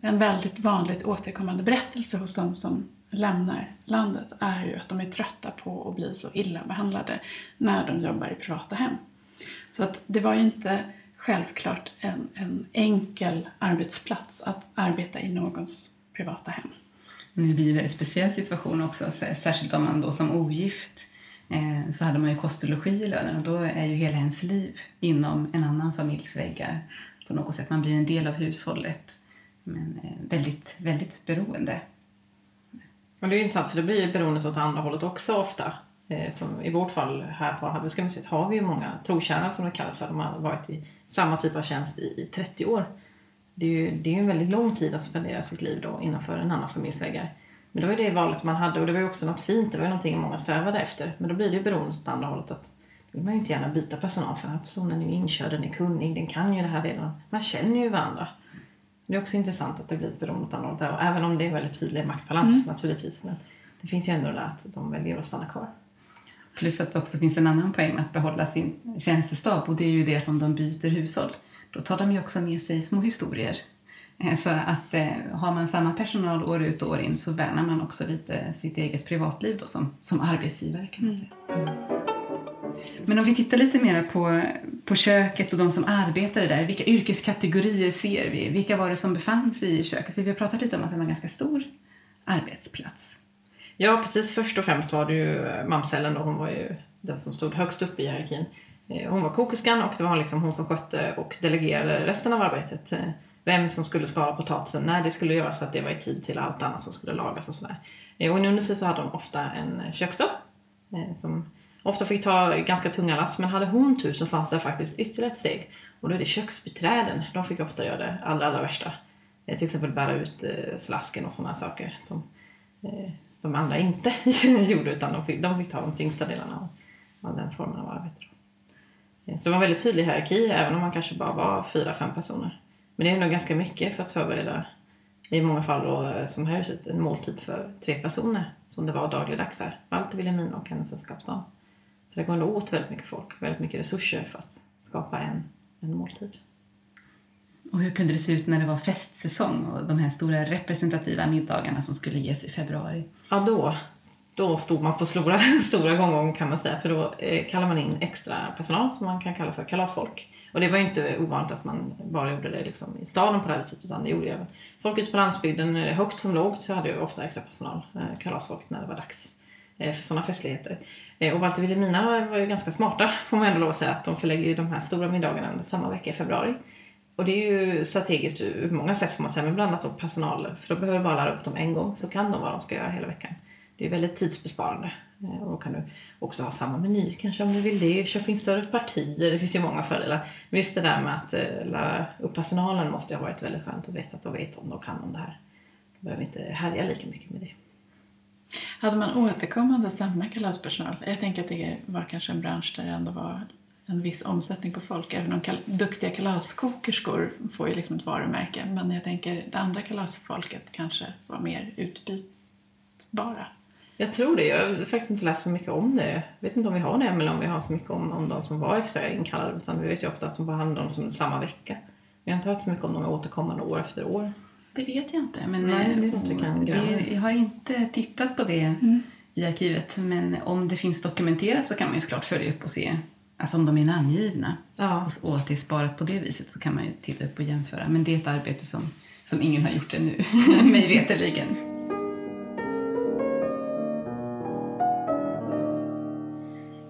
en väldigt vanligt återkommande berättelse hos de som lämnar landet är ju att de är trötta på att bli så illa behandlade när de jobbar i privata hem. Så att det var ju inte självklart en, en enkel arbetsplats att arbeta i någons privata hem. Men det blir ju en väldigt speciell situation också, särskilt om man då som ogift eh, så hade man ju kost och logi i lönen och då är ju hela ens liv inom en annan familjs väggar på något sätt. Man blir en del av hushållet men eh, väldigt, väldigt beroende. Och det är intressant för det blir beroendet åt andra hållet också ofta. Eh, som I vårt fall här på Hallwylska museet har vi ju många trotjänare som det kallas för. De har varit i samma typ av tjänst i, i 30 år. Det är ju det är en väldigt lång tid att spendera sitt liv då innanför en annan familjs väggar. Men det var det valet man hade och det var ju också något fint, det var ju någonting många strävade efter. Men då blir det ju beroende åt andra hållet att då vill man ju inte gärna byta personal för den här personen är ju inkörd, den är kunnig, den kan ju det här redan. Man känner ju varandra. Det är också intressant att det blir ett beroende åt andra hållet även om det är väldigt tydlig maktbalans mm. naturligtvis. Men det finns ju ändå det att de väljer att stanna kvar. Plus att det också finns en annan poäng med att behålla sin tjänstestab och det är ju det att om de byter hushåll då tar de ju också med sig små historier. Eh, så att eh, har man samma personal år ut och år in så värnar man också lite sitt eget privatliv då som, som arbetsgivare kan man säga. Mm. Men om vi tittar lite mer på, på köket och de som arbetade där, vilka yrkeskategorier ser vi? Vilka var det som befann sig i köket? För vi har pratat lite om att det var en ganska stor arbetsplats. Ja, precis. Först och främst var det ju eh, mamsellen då, hon var ju den som stod högst upp i hierarkin. Eh, hon var kokerskan och det var liksom hon som skötte och delegerade resten av arbetet. Eh, vem som skulle skala potatisen, när det skulle göras så att det var i tid till allt annat som skulle lagas och sådär. Och under sig så hade hon ofta en köksö som ofta fick ta ganska tunga lass men hade hon tur så fanns det faktiskt ytterligare ett steg och då är det köksbiträden. De fick ofta göra det allra, allra värsta. Till exempel bära ut slasken och sådana saker som de andra inte gjorde utan de fick, de fick ta de tyngsta delarna av, av den formen av arbete. Eh, så det var en väldigt tydlig hierarki även om man kanske bara var fyra, fem personer. Men det är nog ganska mycket för att förbereda i många fall då, eh, som här huset, en måltid för tre personer som det var dagligdags här. Walter, Wilhelmina och hennes sällskapsdam. Så det går ändå åt väldigt mycket folk, väldigt mycket resurser för att skapa en, en måltid. Och hur kunde det se ut när det var festsäsong och de här stora representativa middagarna som skulle ges i februari? Ja, då, då stod man på stora, stora gånggång kan man säga för då eh, kallar man in extra personal som man kan kalla för kalasfolk. Och det var ju inte ovanligt att man bara gjorde det liksom i staden på det här viset utan det gjorde även folk ute på landsbygden, högt som lågt, så hade ju ofta extra personal, eh, kalasfolk, när det var dags eh, för sådana festligheter. Eh, och Walter Wilhelmina var ju ganska smarta får man ändå lov att säga att de förlägger ju de här stora middagarna samma vecka i februari. Och det är ju strategiskt ur många sätt får man säga, men bland annat då personal. För då behöver du bara lära upp dem en gång så kan de vad de ska göra hela veckan. Det är väldigt tidsbesparande. Eh, och då kan du också ha samma meny kanske om du vill det. Köp in större partier. Det finns ju många fördelar. Men just det där med att eh, lära upp personalen måste ju ha varit väldigt skönt att veta att de vet om de kan om det här. Du behöver inte härja lika mycket med det. Hade man återkommande samma kalaspersonal? Jag tänker att det var kanske en bransch där det ändå var en viss omsättning på folk. Även om kal duktiga kalaskokerskor får ju liksom ett varumärke. Men jag tänker det andra kalasfolket kanske var mer utbytbara. Jag tror det. Jag har faktiskt inte läst så mycket om det. Jag vet inte om vi har det eller om vi har så mycket om, om de som var extra inkallade. Utan vi vet ju ofta att de bara handlar om som samma vecka. Jag har inte hört så mycket om de återkommande år efter år. Det vet jag inte. Men Nej, det är vi kan det, jag har inte tittat på det mm. i arkivet. Men om det finns dokumenterat så kan man ju såklart följa upp och se Alltså om de är namngivna ja. och att det är sparat på det viset så kan man ju titta upp och jämföra. Men det är ett arbete som, som ingen har gjort ännu, mig veterligen.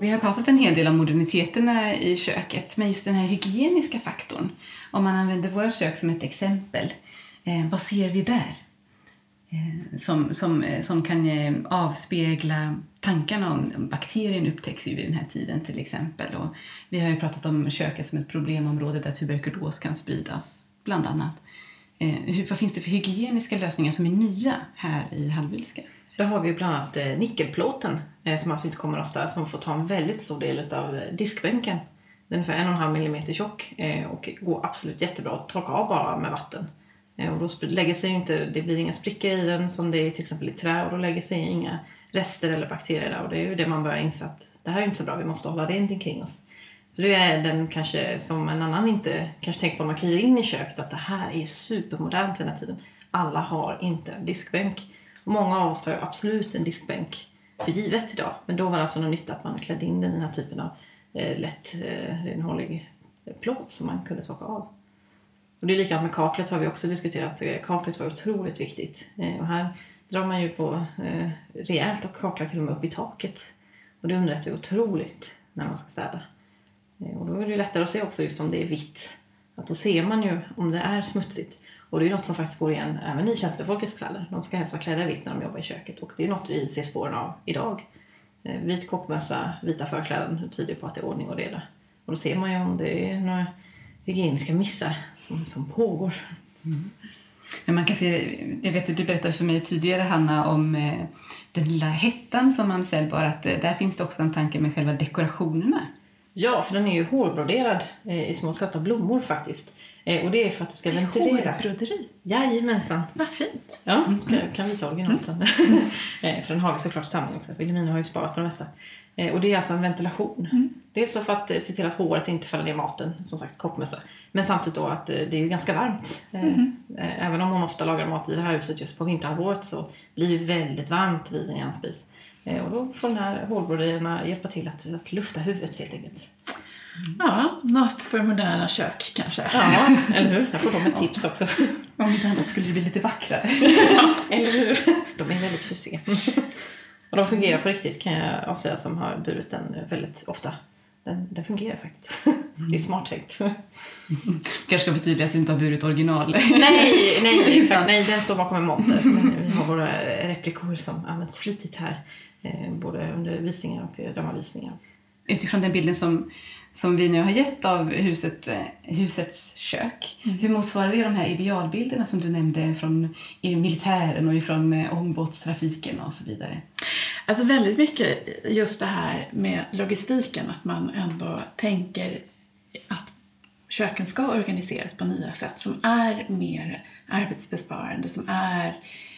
Vi har pratat en hel del om moderniteterna i köket, men just den här hygieniska faktorn. Om man använder våra kök som ett exempel, eh, vad ser vi där? Eh, som, som, eh, som kan eh, avspegla tankarna om bakterien upptäcks ju vid den här tiden till exempel. Och vi har ju pratat om köket som ett problemområde där tuberkulos kan spridas, bland annat. Eh, vad finns det för hygieniska lösningar som är nya här i Hallwylska? Så har vi bland annat nickelplåten som alltså inte kommer att störa som får ta en väldigt stor del av diskbänken. Den är ungefär en och en halv millimeter tjock och går absolut jättebra att torka av bara med vatten. Eh, och då lägger sig inte, det blir inga sprickor i den som det är till exempel i trä och då lägger sig inga rester eller bakterier där och det är ju det man börjar inse att det här är inte så bra, vi måste hålla rent omkring oss. Så det är den kanske som en annan inte kanske tänker på när man kliver in i köket att det här är supermodernt den här tiden. Alla har inte en diskbänk. Många av oss tar ju absolut en diskbänk för givet idag. Men då var det alltså något nytt att man klädde in den i den här typen av eh, lätt eh, renhållig plåt som man kunde torka av. Och det är likadant med kaklet har vi också diskuterat. Eh, kaklet var otroligt viktigt. Eh, och här drar man ju på eh, rejält och kaklar till och med upp i taket. Och det underlättar ju otroligt när man ska städa. Eh, och då är det lättare att se också just om det är vitt. Att då ser man ju om det är smutsigt. Och det är något som faktiskt går igen även i tjänstefolkets kläder. De ska helst vara klädda i vitt när de jobbar i köket. Och det är något vi ser spåren av idag. Vit koppmössa, vita förkläden tyder på att det är ordning och reda. Och då ser man ju om det är några hygieniska missar som, som pågår. Men man kan se, jag vet att du berättade för mig tidigare Hanna om eh, den lilla hettan som mamsell bar, att eh, där finns det också en tanke med själva dekorationerna. Ja, för den är ju hårbroderad eh, i små söta blommor faktiskt. Och det är för att det ska ventilera. Hårbroderi. Jajamensan. Vad fint. Ja, ska, kan visa originalet sen. För den har vi såklart samling också. Wilhelmina har ju sparat på det mesta. Eh, Och det är alltså en ventilation. Dels då för att eh, se till att håret inte faller ner i maten, som sagt kockmössa. Men samtidigt då att eh, det är ju ganska varmt. Eh, Även om hon ofta lagar mat i det här huset just på vinterhalvåret så blir det väldigt varmt vid en järnspis. Och då får den här hårbroderierna hjälpa till att, att lufta huvudet helt enkelt. Ja, något för moderna kök kanske. Ja, eller hur? Jag får de ett tips också. Om inte annat skulle det bli lite vackrare. Eller hur? De är väldigt tjusiga. Och de fungerar på riktigt kan jag avslöja som har burit den väldigt ofta. Den, den fungerar faktiskt. Det är smart tänkt. kanske ska förtydliga att du inte har burit original. Nej, nej, exakt. Nej, den står bakom en monter. Men vi har våra replikor som används flitigt här. eh, Både under visningar och dramavisningar. Utifrån den bilden som, som vi nu har gett av huset, eh, husets kök, hur motsvarar det de här idealbilderna som du nämnde från militären och ifrån eh, ångbåtstrafiken och så vidare? Alltså väldigt mycket just det här med logistiken, att man ändå tänker att köken ska organiseras på nya sätt som är mer arbetsbesparande, som är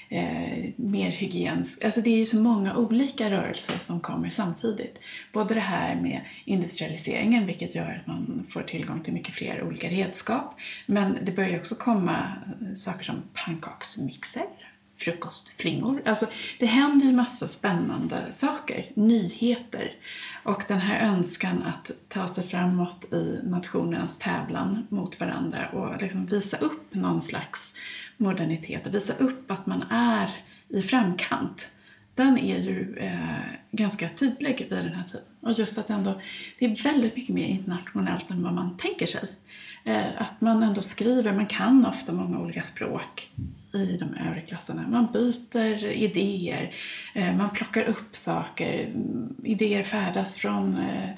eh, mer hygienisk. Alltså det är ju så många olika rörelser som kommer samtidigt. Både det här med industrialiseringen, vilket gör att man får tillgång till mycket fler olika redskap. Men det börjar ju också komma eh, saker som pannkaksmixer, frukostflingor. Alltså, det händer ju massa spännande saker, nyheter. Och den här önskan att ta sig framåt i nationernas tävlan mot varandra och liksom visa upp någon slags modernitet och visa upp att man är i framkant. Den är ju eh, ganska tydlig vid den här tiden. Och just att ändå, det är väldigt mycket mer internationellt än vad man tänker sig. Eh, att man ändå skriver, man kan ofta många olika språk i de övre klasserna. Man byter idéer, eh, man plockar upp saker. Idéer färdas från eh,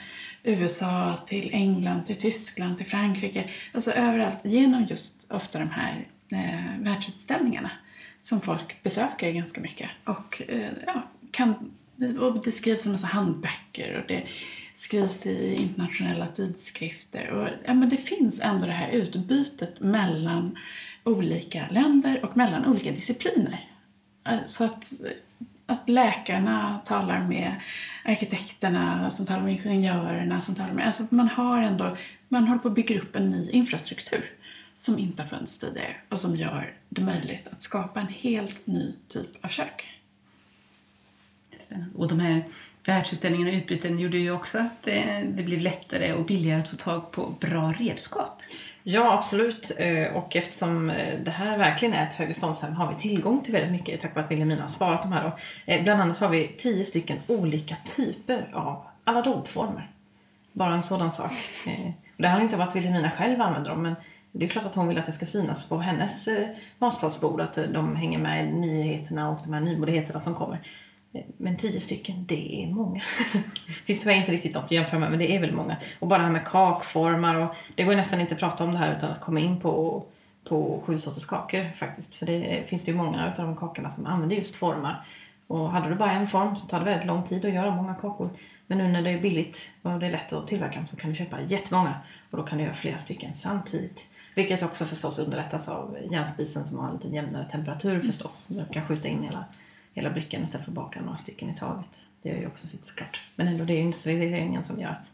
USA till England, till Tyskland, till Frankrike. Alltså överallt genom just ofta de här eh, världsutställningarna som folk besöker ganska mycket. Och, eh, ja, kan, och det skrivs en massa handböcker och det skrivs i internationella tidskrifter. Och, ja, men det finns ändå det här utbytet mellan olika länder och mellan olika discipliner. Eh, Så att, att läkarna talar med arkitekterna, som talar med ingenjörerna, som talar med... Alltså man har ändå, man håller på att bygga upp en ny infrastruktur som inte har funnits tidigare och som gör det möjligt att skapa en helt ny typ av kök. Och de här världsutställningarna och utbyten gjorde ju också att eh, det blev lättare och billigare att få tag på bra redskap. Ja, absolut. Eh, Och eftersom eh, det här verkligen är ett högreståndshem har vi tillgång till väldigt mycket tack vare att Wilhelmina har sparat de här. Då. Bland annat har vi tio stycken olika typer av alla dopformer. Bara en sådan sak. Och det handlar inte om att Wilhelmina själv använder dem men det är klart att hon vill att det ska synas på hennes eh, matsalsbord att eh, de hänger med i nyheterna och de här nymodigheterna som kommer. Eh, men tio stycken, det är många. Finns tyvärr inte riktigt något att jämföra med, men det är väl många. Och bara det här med kakformar och det går ju nästan inte att prata om det här utan att komma in på, på sju sorters kakor faktiskt. För det finns det ju många av de kakorna som använder just formar. Och hade du bara en form så tar det väldigt lång tid att göra många kakor. Men nu när det är billigt och det är lätt att tillverka dem så kan du köpa jättemånga och då kan du göra flera stycken samtidigt. Vilket också förstås underlättas av järnspisen som har en lite jämnare temperatur förstås. Du kan skjuta in hela, hela brickan istället för att baka några stycken i taget. Det gör ju också sitt såklart. Men ändå det är industrialiseringen som gör att,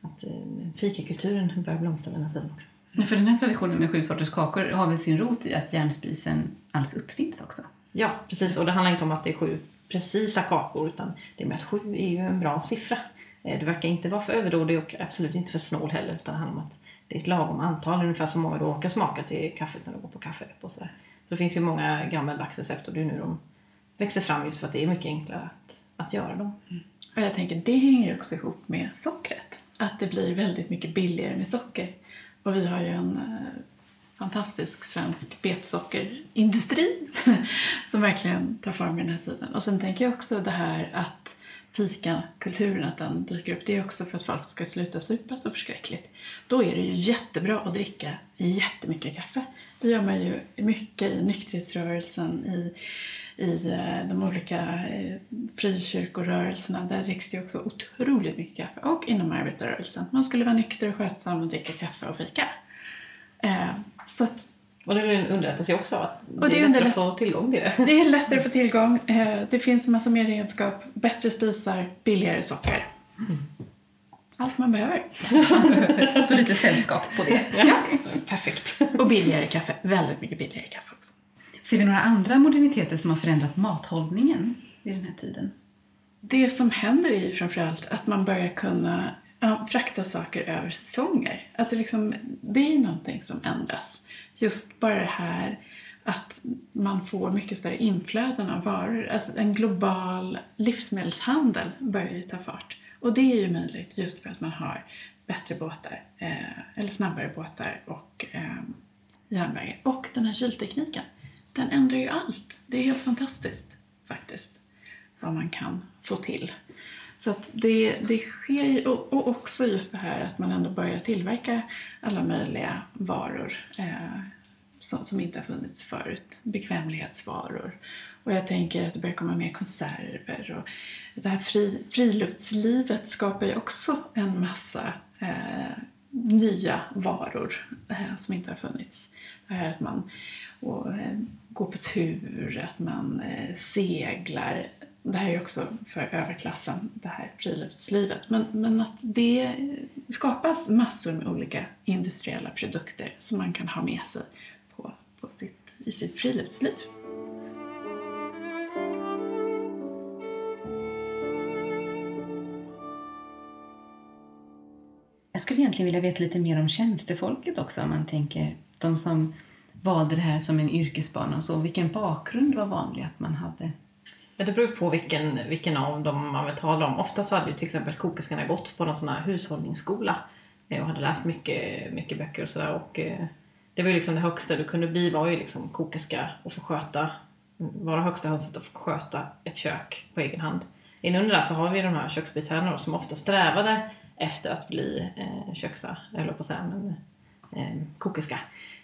att eh, fikakulturen börjar blomstra här tiden också. För den här traditionen med sju sorters kakor har väl sin rot i att järnspisen alls uppfinns också? Ja, precis. Och det handlar inte om att det är sju precisa kakor utan det med att sju är ju en bra siffra. Eh, du verkar inte vara för överdådig och absolut inte för snål heller utan det handlar om att det är ett lagom antal, ungefär så många du orkar smaka till kaffet när du går på kaffe och sådär. Så det finns ju många gammaldags recept och det är nu de växer fram just för att det är mycket enklare att, att göra dem. Mm. Och jag tänker, det hänger ju också ihop med sockret. Att det blir väldigt mycket billigare med socker. Och vi har ju en eh, fantastisk svensk betsockerindustri som verkligen tar form i den här tiden. Och sen tänker jag också det här att fikakulturen, att den dyker upp, det är också för att folk ska sluta supa så förskräckligt. Då är det ju jättebra att dricka jättemycket kaffe. Det gör man ju mycket i nykterhetsrörelsen, i, i eh, de olika eh, frikyrkorörelserna. Där dricks det också otroligt mycket kaffe. Och inom arbetarrörelsen. Man skulle vara nykter och skötsam och dricka kaffe och fika. Eh, så att och det underlättas ju också av att och det, det är lättare att få tillgång till det. det är lättare att få tillgång. Eh, Det finns massa mer redskap, bättre spisar, billigare socker. Allt man behöver. Och så lite sällskap på det. Ja. Perfekt. Och billigare kaffe. Väldigt mycket billigare kaffe också. Ser vi några andra moderniteter som har förändrat mathållningen vid den här tiden? Det som händer är ju framförallt att man börjar kunna ja, frakta saker över säsonger. Att det, liksom, det är ju någonting som ändras. Just bara det här att man får mycket större inflöden av varor. Alltså en global livsmedelshandel börjar ju ta fart. Och det är ju möjligt just för att man har bättre båtar, eh, eller snabbare båtar och eh, järnvägar. Och den här kyltekniken, den ändrar ju allt. Det är helt fantastiskt faktiskt vad man kan få till. Så att det, det sker ju- och, och också just det här att man ändå börjar tillverka alla möjliga varor eh, som, som inte har funnits förut. Bekvämlighetsvaror. Och jag tänker att det börjar komma mer konserver. Och det här fri, friluftslivet skapar ju också en massa eh, nya varor eh, som inte har funnits. Det här att man och, eh, går på tur, att man eh, seglar. Det här är också för överklassen, det här friluftslivet. Men, men att det skapas massor med olika industriella produkter som man kan ha med sig på, på sitt, i sitt friluftsliv. Jag skulle egentligen vilja veta lite mer om tjänstefolket också om man tänker de som valde det här som en yrkesbana och så. Vilken bakgrund var vanlig att man hade? Det beror på vilken, vilken av dem man vill tala om. Ofta så hade ju till exempel kokerskorna gått på någon sån här hushållningsskola eh, och hade läst mycket, mycket böcker och sådär. Och eh, det var ju liksom det högsta du kunde bli var ju liksom kokerska och få sköta, vara högsta hönset och få sköta ett kök på egen hand. Inunder där så har vi de här köksbiträdena som ofta strävade efter att bli eh, köksa, jag på att säga, men eh, kokerska.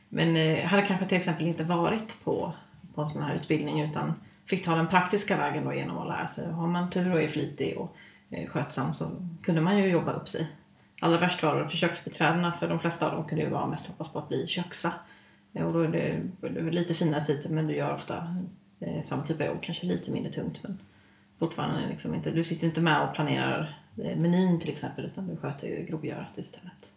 Men eh, hade kanske till exempel inte varit på, på en sån här utbildning utan fick ta den praktiska vägen då genom att lära sig. Har man tur och är flitig och eh, skötsam så kunde man ju jobba upp sig. Allra värst var det för köksbiträdena för de flesta av dem kunde ju vara mest hoppas på att bli köksa. Eh, och då är det, det är lite finare titel men du gör ofta eh, samma typ av jobb, kanske lite mindre tungt men fortfarande liksom inte, du sitter inte med och planerar eh, menyn till exempel utan du sköter grovgörat istället.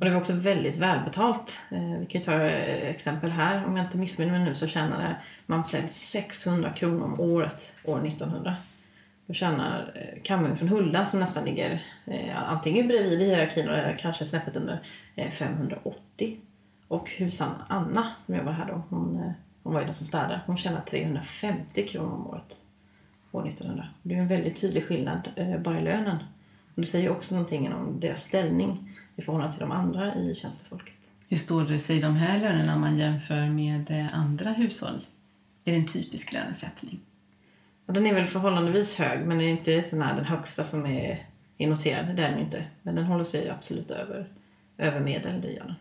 Och det var också väldigt välbetalt. Eh, vi kan ju ta eh, exempel här. Om jag inte missminner mig nu så tjänade mamsell 600 kronor om året år 1900. Då tjänar eh, från Hulda som nästan ligger eh, antingen bredvid i hierarkin eller kanske snäppet under eh, 580. Och husan Anna som jobbar här då, hon, eh, hon var ju den som städade, hon tjänar 350 kronor om året år 1900. Det är en väldigt tydlig skillnad eh, bara i lönen. Och det säger ju också någonting om deras ställning i förhållande till de andra i tjänstefolket. Hur står det sig de här lönerna om man jämför med eh, andra hushåll? Är det en typisk lönesättning? Och den är väl förhållandevis hög men det är inte sån här den högsta som är, är noterad. Det är den inte. Men den håller sig absolut över, över medel, det gör den.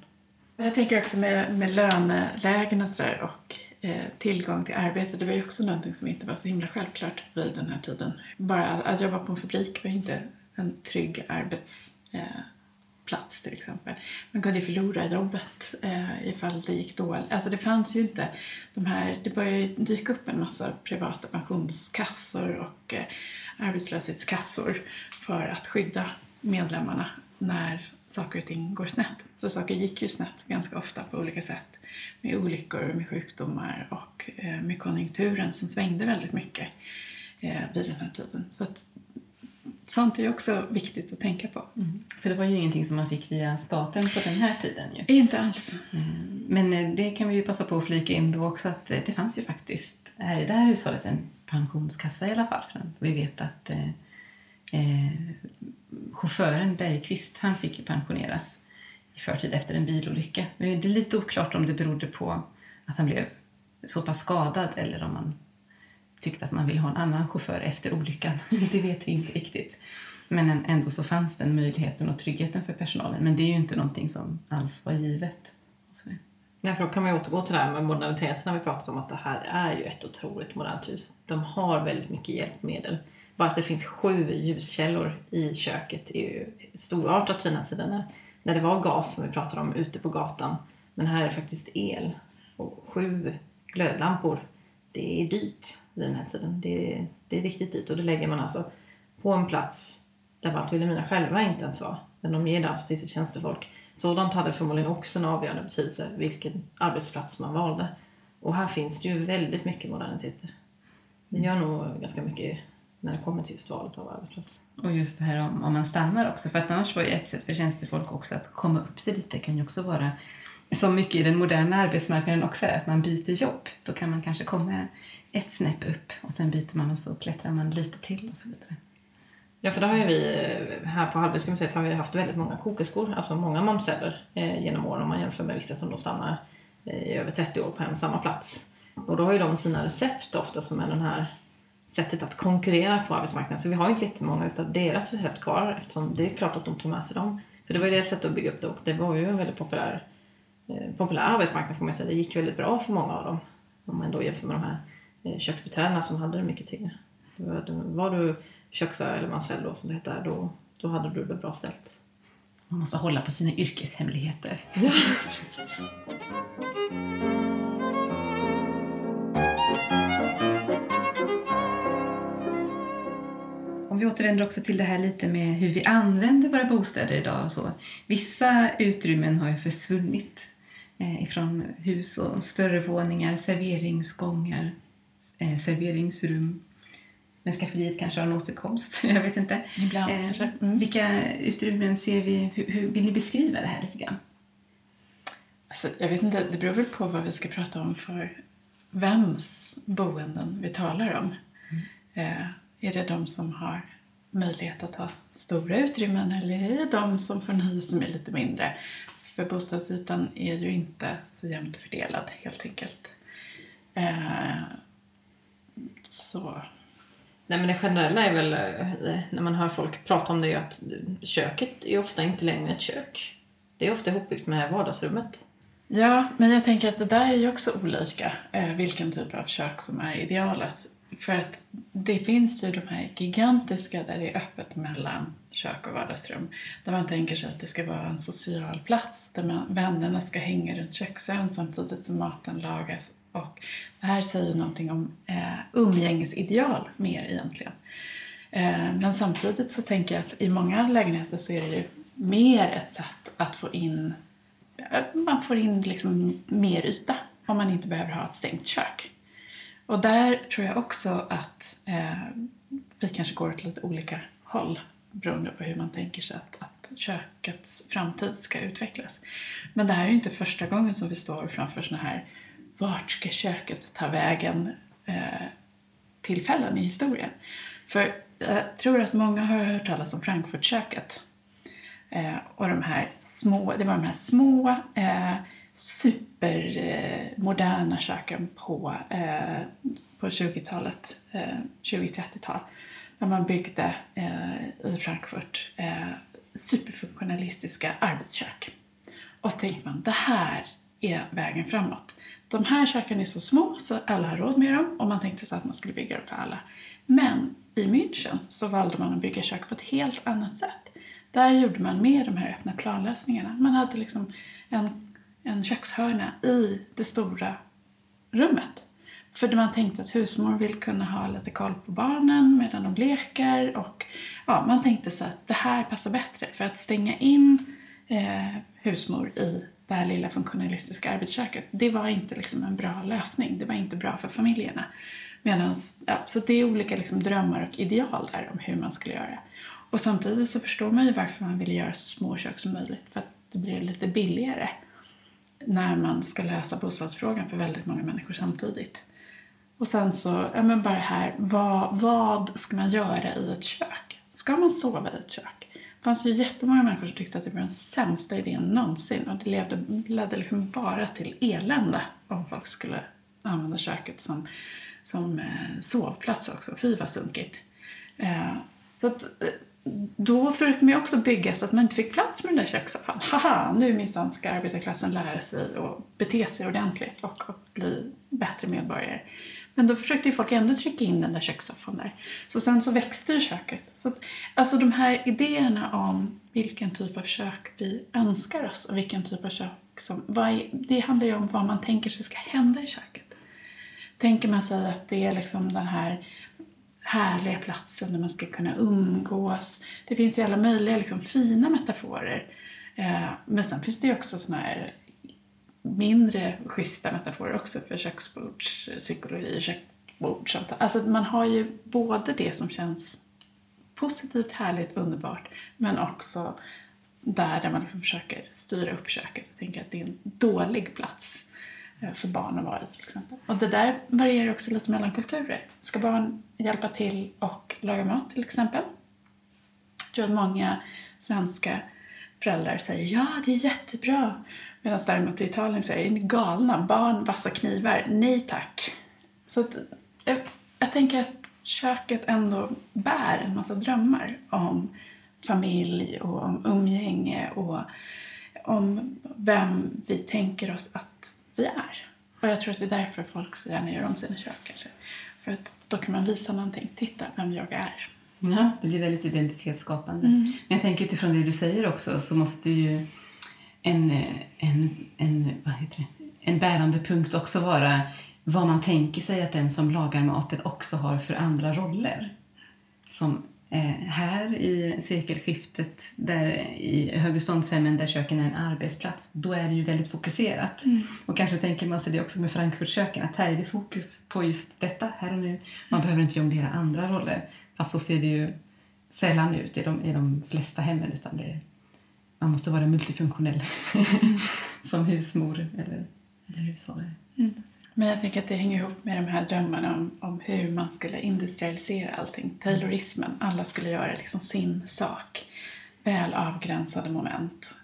Men Jag tänker också med, med lönelägen och sådär och eh, tillgång till arbete. Det var ju också någonting som inte var så himla självklart vid den här tiden. Bara att jobba på en fabrik var inte en trygg plats till exempel. Man kunde ju förlora jobbet eh, ifall det gick dåligt. Alltså det fanns ju inte de här, det började ju dyka upp en massa privata pensionskassor och eh, arbetslöshetskassor för att skydda medlemmarna när saker och ting går snett. För saker gick ju snett ganska ofta på olika sätt. Med olyckor, med sjukdomar och eh, med konjunkturen som svängde väldigt mycket eh, vid den här tiden. Så att, sånt är ju också viktigt att tänka på. Mm. För det var ju ingenting som man fick via staten på den här tiden ju. Inte alls. Mm. Men eh, det kan vi ju passa på att flika in då också att eh, det fanns ju faktiskt här i det här hushållet en pensionskassa i alla fall. Vi vet att eh, eh, chauffören Bergqvist han fick ju pensioneras i förtid efter en bilolycka. Men det är lite oklart om det berodde på att han blev så pass skadad eller om man tyckte att man ville ha en annan chaufför efter olyckan. Det vet vi inte riktigt. Men ändå så fanns den möjligheten och tryggheten för personalen. Men det är ju inte någonting som alls var givet. Nej, för då kan man ju återgå till det här med moderniteten när vi pratat om att det här är ju ett otroligt modernt hus. De har väldigt mycket hjälpmedel. Bara att det finns sju ljuskällor i köket är ju storartat fina den. När det var gas som vi pratade om ute på gatan. Men här är det faktiskt el. Och sju glödlampor. Det är dyrt vid den här tiden. Det är, det är riktigt dyrt och det lägger man alltså på en plats där Walt Wilhelmina själva inte ens var. Men de ger det alltså till sitt tjänstefolk. Sådant hade förmodligen också en avgörande betydelse vilken arbetsplats man valde. Och här finns det ju väldigt mycket moderniteter. Det gör nog ganska mycket när det kommer till just valet av arbetsplats. Och just det här om, om man stannar också, för att annars var ju ett sätt för tjänstefolk också att komma upp sig lite kan ju också vara som mycket i den moderna arbetsmarknaden också är, att man byter jobb. Då kan man kanske komma ett snäpp upp och sen byter man och så klättrar man lite till och så vidare. Ja, för det har ju vi här på Hallbergska museet har vi haft väldigt många kokerskor, alltså många mamseller eh, genom åren om man jämför med vissa som då stannar eh, i över 30 år på en och samma plats. Och då har ju de sina recept ofta som är den här sättet att konkurrera på arbetsmarknaden. Så vi har ju inte jättemånga av deras recept kvar eftersom det är klart att de tog med sig dem. För det var ju det sättet att bygga upp det och det var ju en väldigt populär, eh, populär arbetsmarknad får man säga. Det gick väldigt bra för många av dem. Om man då jämför med de här eh, köksbiträdena som hade det mycket tyngre. Var, du köksö eller mansell då som det heter, då, då hade du det bra ställt. Man måste hålla på sina yrkeshemligheter. vi återvänder också till det här lite med hur vi använder våra bostäder idag. Och så. Vissa utrymmen har ju försvunnit ifrån hus och större våningar, serveringsgångar, eh, serveringsrum. Men skafferiet kanske har en återkomst, jag vet inte. Ibland eh, kanske. Mm. Vilka utrymmen ser vi? Hur, hur, vill ni beskriva det här lite grann? Alltså, jag vet inte, det beror väl på vad vi ska prata om för vems boenden vi talar om. Mm. Eh, är det de som har möjlighet att ha stora utrymmen eller är det de som får nöja sig med lite mindre? För bostadsytan är ju inte så jämnt fördelad helt enkelt. Eh, så... Nej men det generella är väl, eh, när man hör folk prata om det, att köket är ofta inte längre ett kök. Det är ofta ihopbyggt med vardagsrummet. Ja, men jag tänker att det där är ju också olika, eh, vilken typ av kök som är idealet. För att det finns ju de här gigantiska där det är öppet mellan kök och vardagsrum. Där man tänker sig att det ska vara en social plats där man, vännerna ska hänga runt köksön samtidigt som maten lagas. Och det här säger någonting om eh, umgängesideal mer egentligen. Eh, men samtidigt så tänker jag att i många lägenheter så är det ju mer ett sätt att få in, eh, man får in liksom mer yta om man inte behöver ha ett stängt kök. Och där tror jag också att eh, vi kanske går åt lite olika håll beroende på hur man tänker sig att, att kökets framtid ska utvecklas. Men det här är ju inte första gången som vi står framför sådana här vart ska köket ta vägen eh, tillfällen i historien. För jag tror att många har hört talas om Frankfurtköket. Eh, och de här små, det var de här små eh, supermoderna köken på, eh, på 20-talet, eh, 20-30-tal. Där man byggde eh, i Frankfurt eh, superfunktionalistiska arbetskök. Och så tänkte man, det här är vägen framåt. De här köken är så små så alla har råd med dem och man tänkte så att man skulle bygga dem för alla. Men i München så valde man att bygga kök på ett helt annat sätt. Där gjorde man mer de här öppna planlösningarna. Man hade liksom en, en kökshörna i det stora rummet. För man tänkte att husmor vill kunna ha lite koll på barnen medan de leker och ja, man tänkte så att det här passar bättre för att stänga in eh, husmor i det här lilla funktionalistiska arbetsköket. Det var inte liksom en bra lösning. Det var inte bra för familjerna. Medans, ja, så det är olika liksom drömmar och ideal där om hur man skulle göra. Och samtidigt så förstår man ju varför man vill göra så små kök som möjligt. För att det blir lite billigare när man ska lösa bostadsfrågan för väldigt många människor samtidigt. Och sen så, ja men bara här, vad, vad ska man göra i ett kök? Ska man sova i ett kök? Det fanns ju jättemånga människor som tyckte att det var den sämsta idén någonsin och det ledde, ledde liksom bara till elände om folk skulle använda köket som, som eh, sovplats också. Fy vad sunkigt. Eh, så att eh, då försökte man ju också bygga så att man inte fick plats med den där kökssoffan. Haha, nu minsann ska arbetarklassen lära sig att bete sig ordentligt och, och bli bättre medborgare. Men då försökte ju folk ändå trycka in den där kökssoffan där. Så sen så växte köket. Så att, alltså de här idéerna om vilken typ av kök vi önskar oss och vilken typ av kök som... Är, det handlar ju om vad man tänker sig ska hända i köket. Tänker man sig att det är liksom den här härliga platsen där man ska kunna umgås. Det finns ju alla möjliga liksom, fina metaforer. Eh, men sen finns det ju också såna här mindre schyssta metaforer också för köksbordspsykologi, och köksbordssamtal. Alltså man har ju både det som känns positivt, härligt, underbart men också där, där man liksom försöker styra upp köket och tänker att det är en dålig plats eh, Eh, för barn att vara i till exempel. Och det där varierar också lite mellan kulturer. Ska barn hjälpa till och laga mat till exempel? Jag tror att många svenska föräldrar säger ja, det är jättebra. Medan däremot i Italien så är det galna. Barn, vassa knivar, nej tack. Så att, jag, jag tänker att köket ändå bär en massa drömmar om familj och om umgänge och om vem vi tänker oss att vi är. Och jag tror att det är därför folk så gärna gör om sina kök. Kanske. För att då kan man visa någonting. Titta vem jag är. Ja, det blir väldigt identitetsskapande. Mm. Men jag tänker utifrån det du säger också så måste ju en, en, en, vad heter det? en bärande punkt också vara vad man tänker sig att den som lagar maten också har för andra roller. Som eh, här i sekelskiftet, där i högreståndshemmen där köken är en arbetsplats, då är det ju väldigt fokuserat. Mm. Och kanske tänker man sig det också med Frankfurtköken, att här är det fokus på just detta, här och nu. Man behöver inte jonglera andra roller. Fast så ser det ju sällan ut i de, i de flesta hemmen, utan det man måste vara multifunktionell mm. som husmor eller, eller hushållare. Mm. Men jag tänker att det hänger ihop med de här drömmarna om, om hur man skulle industrialisera allting. Taylorismen, alla skulle göra liksom sin sak. Väl avgränsade moment.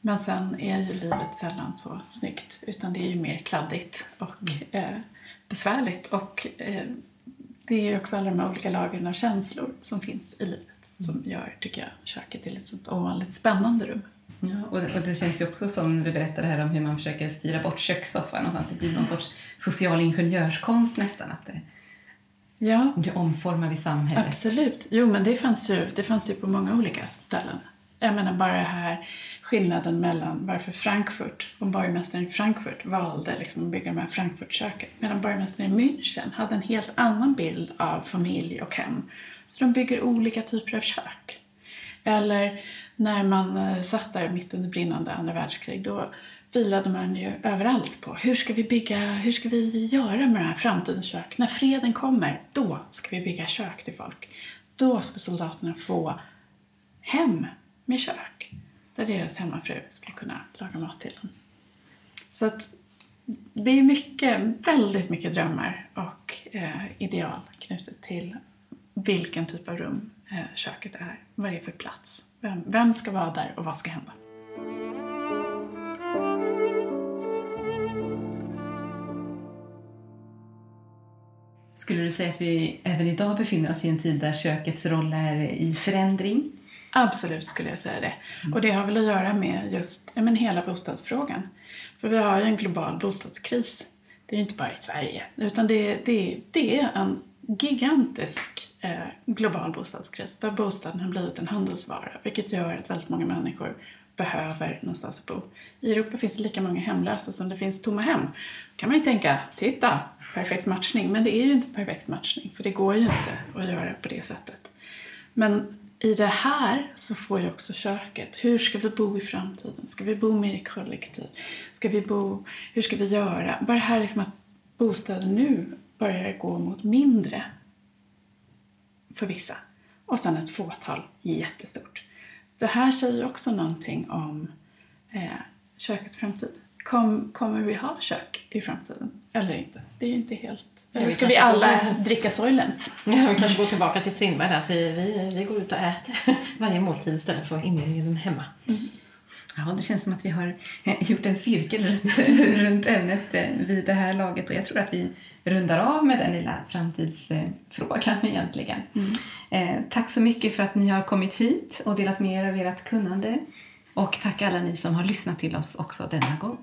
Men sen är ju livet sällan så snyggt, utan det är ju mer kladdigt och mm. eh, besvärligt. Och eh, det är ju också alla de här olika lagren av känslor som finns i livet som gör, tycker jag, köket till ett sånt ovanligt spännande rum. Ja, och, det, och det känns ju också som du berättade här om hur man försöker styra bort kökssoffan och sånt. Det blir någon sorts social ingenjörskonst nästan. Att det, ja. Hur omformar vi samhället? Absolut. Jo, men det fanns, ju, det fanns ju på många olika ställen. Jag menar bara det här skillnaden mellan varför Frankfurt, om borgmästaren i Frankfurt valde liksom att bygga de här Frankfurtköken medan borgmästaren i München hade en helt annan bild av familj och hem så de bygger olika typer av kök. Eller när man eh, satt där mitt under brinnande andra världskrig, då filade man ju överallt på hur ska vi bygga, hur ska vi göra med det här framtidens kök? När freden kommer, då ska vi bygga kök till folk. Då ska soldaterna få hem med kök där deras hemmafru ska kunna laga mat till dem. Så att det är mycket, väldigt mycket drömmar och eh, ideal knutet till vilken typ av rum köket är, vad det är för plats, vem, vem ska vara där och vad ska hända. Skulle du säga att vi även idag befinner oss i en tid där kökets roll är i förändring? Absolut skulle jag säga det. Mm. Och det har väl att göra med just men hela bostadsfrågan. För vi har ju en global bostadskris. Det är ju inte bara i Sverige, utan det, det, det är en gigantisk eh, global bostadskris där bostaden har blivit en handelsvara vilket gör att väldigt många människor behöver någonstans att bo. I Europa finns det lika många hemlösa som det finns tomma hem. kan man ju tänka, titta, perfekt matchning. Men det är ju inte perfekt matchning för det går ju inte att göra på det sättet. Men i det här så får ju också köket, hur ska vi bo i framtiden? Ska vi bo mer i kollektiv? Ska vi bo, hur ska vi göra? Bara det här liksom att bostäder nu börjar gå mot mindre för vissa och sen ett fåtal jättestort. Det här säger också någonting om eh, kökets framtid. Kom, kommer vi ha kök i framtiden eller inte? Det är ju inte helt... Eller ska vi alla dricka Soylent? Ja, vi kanske går tillbaka till Strindberg att vi, vi, vi går ut och äter varje måltid istället för inredningen hemma. Mm. Ja, det känns som att vi har eh, gjort en cirkel runt, runt ämnet eh, vid det här laget och jag tror att vi rundar av med den lilla framtidsfrågan egentligen. Mm. Eh, tack så mycket för att ni har kommit hit och delat med er av ert kunnande. Och tack alla ni som har lyssnat till oss också denna gång.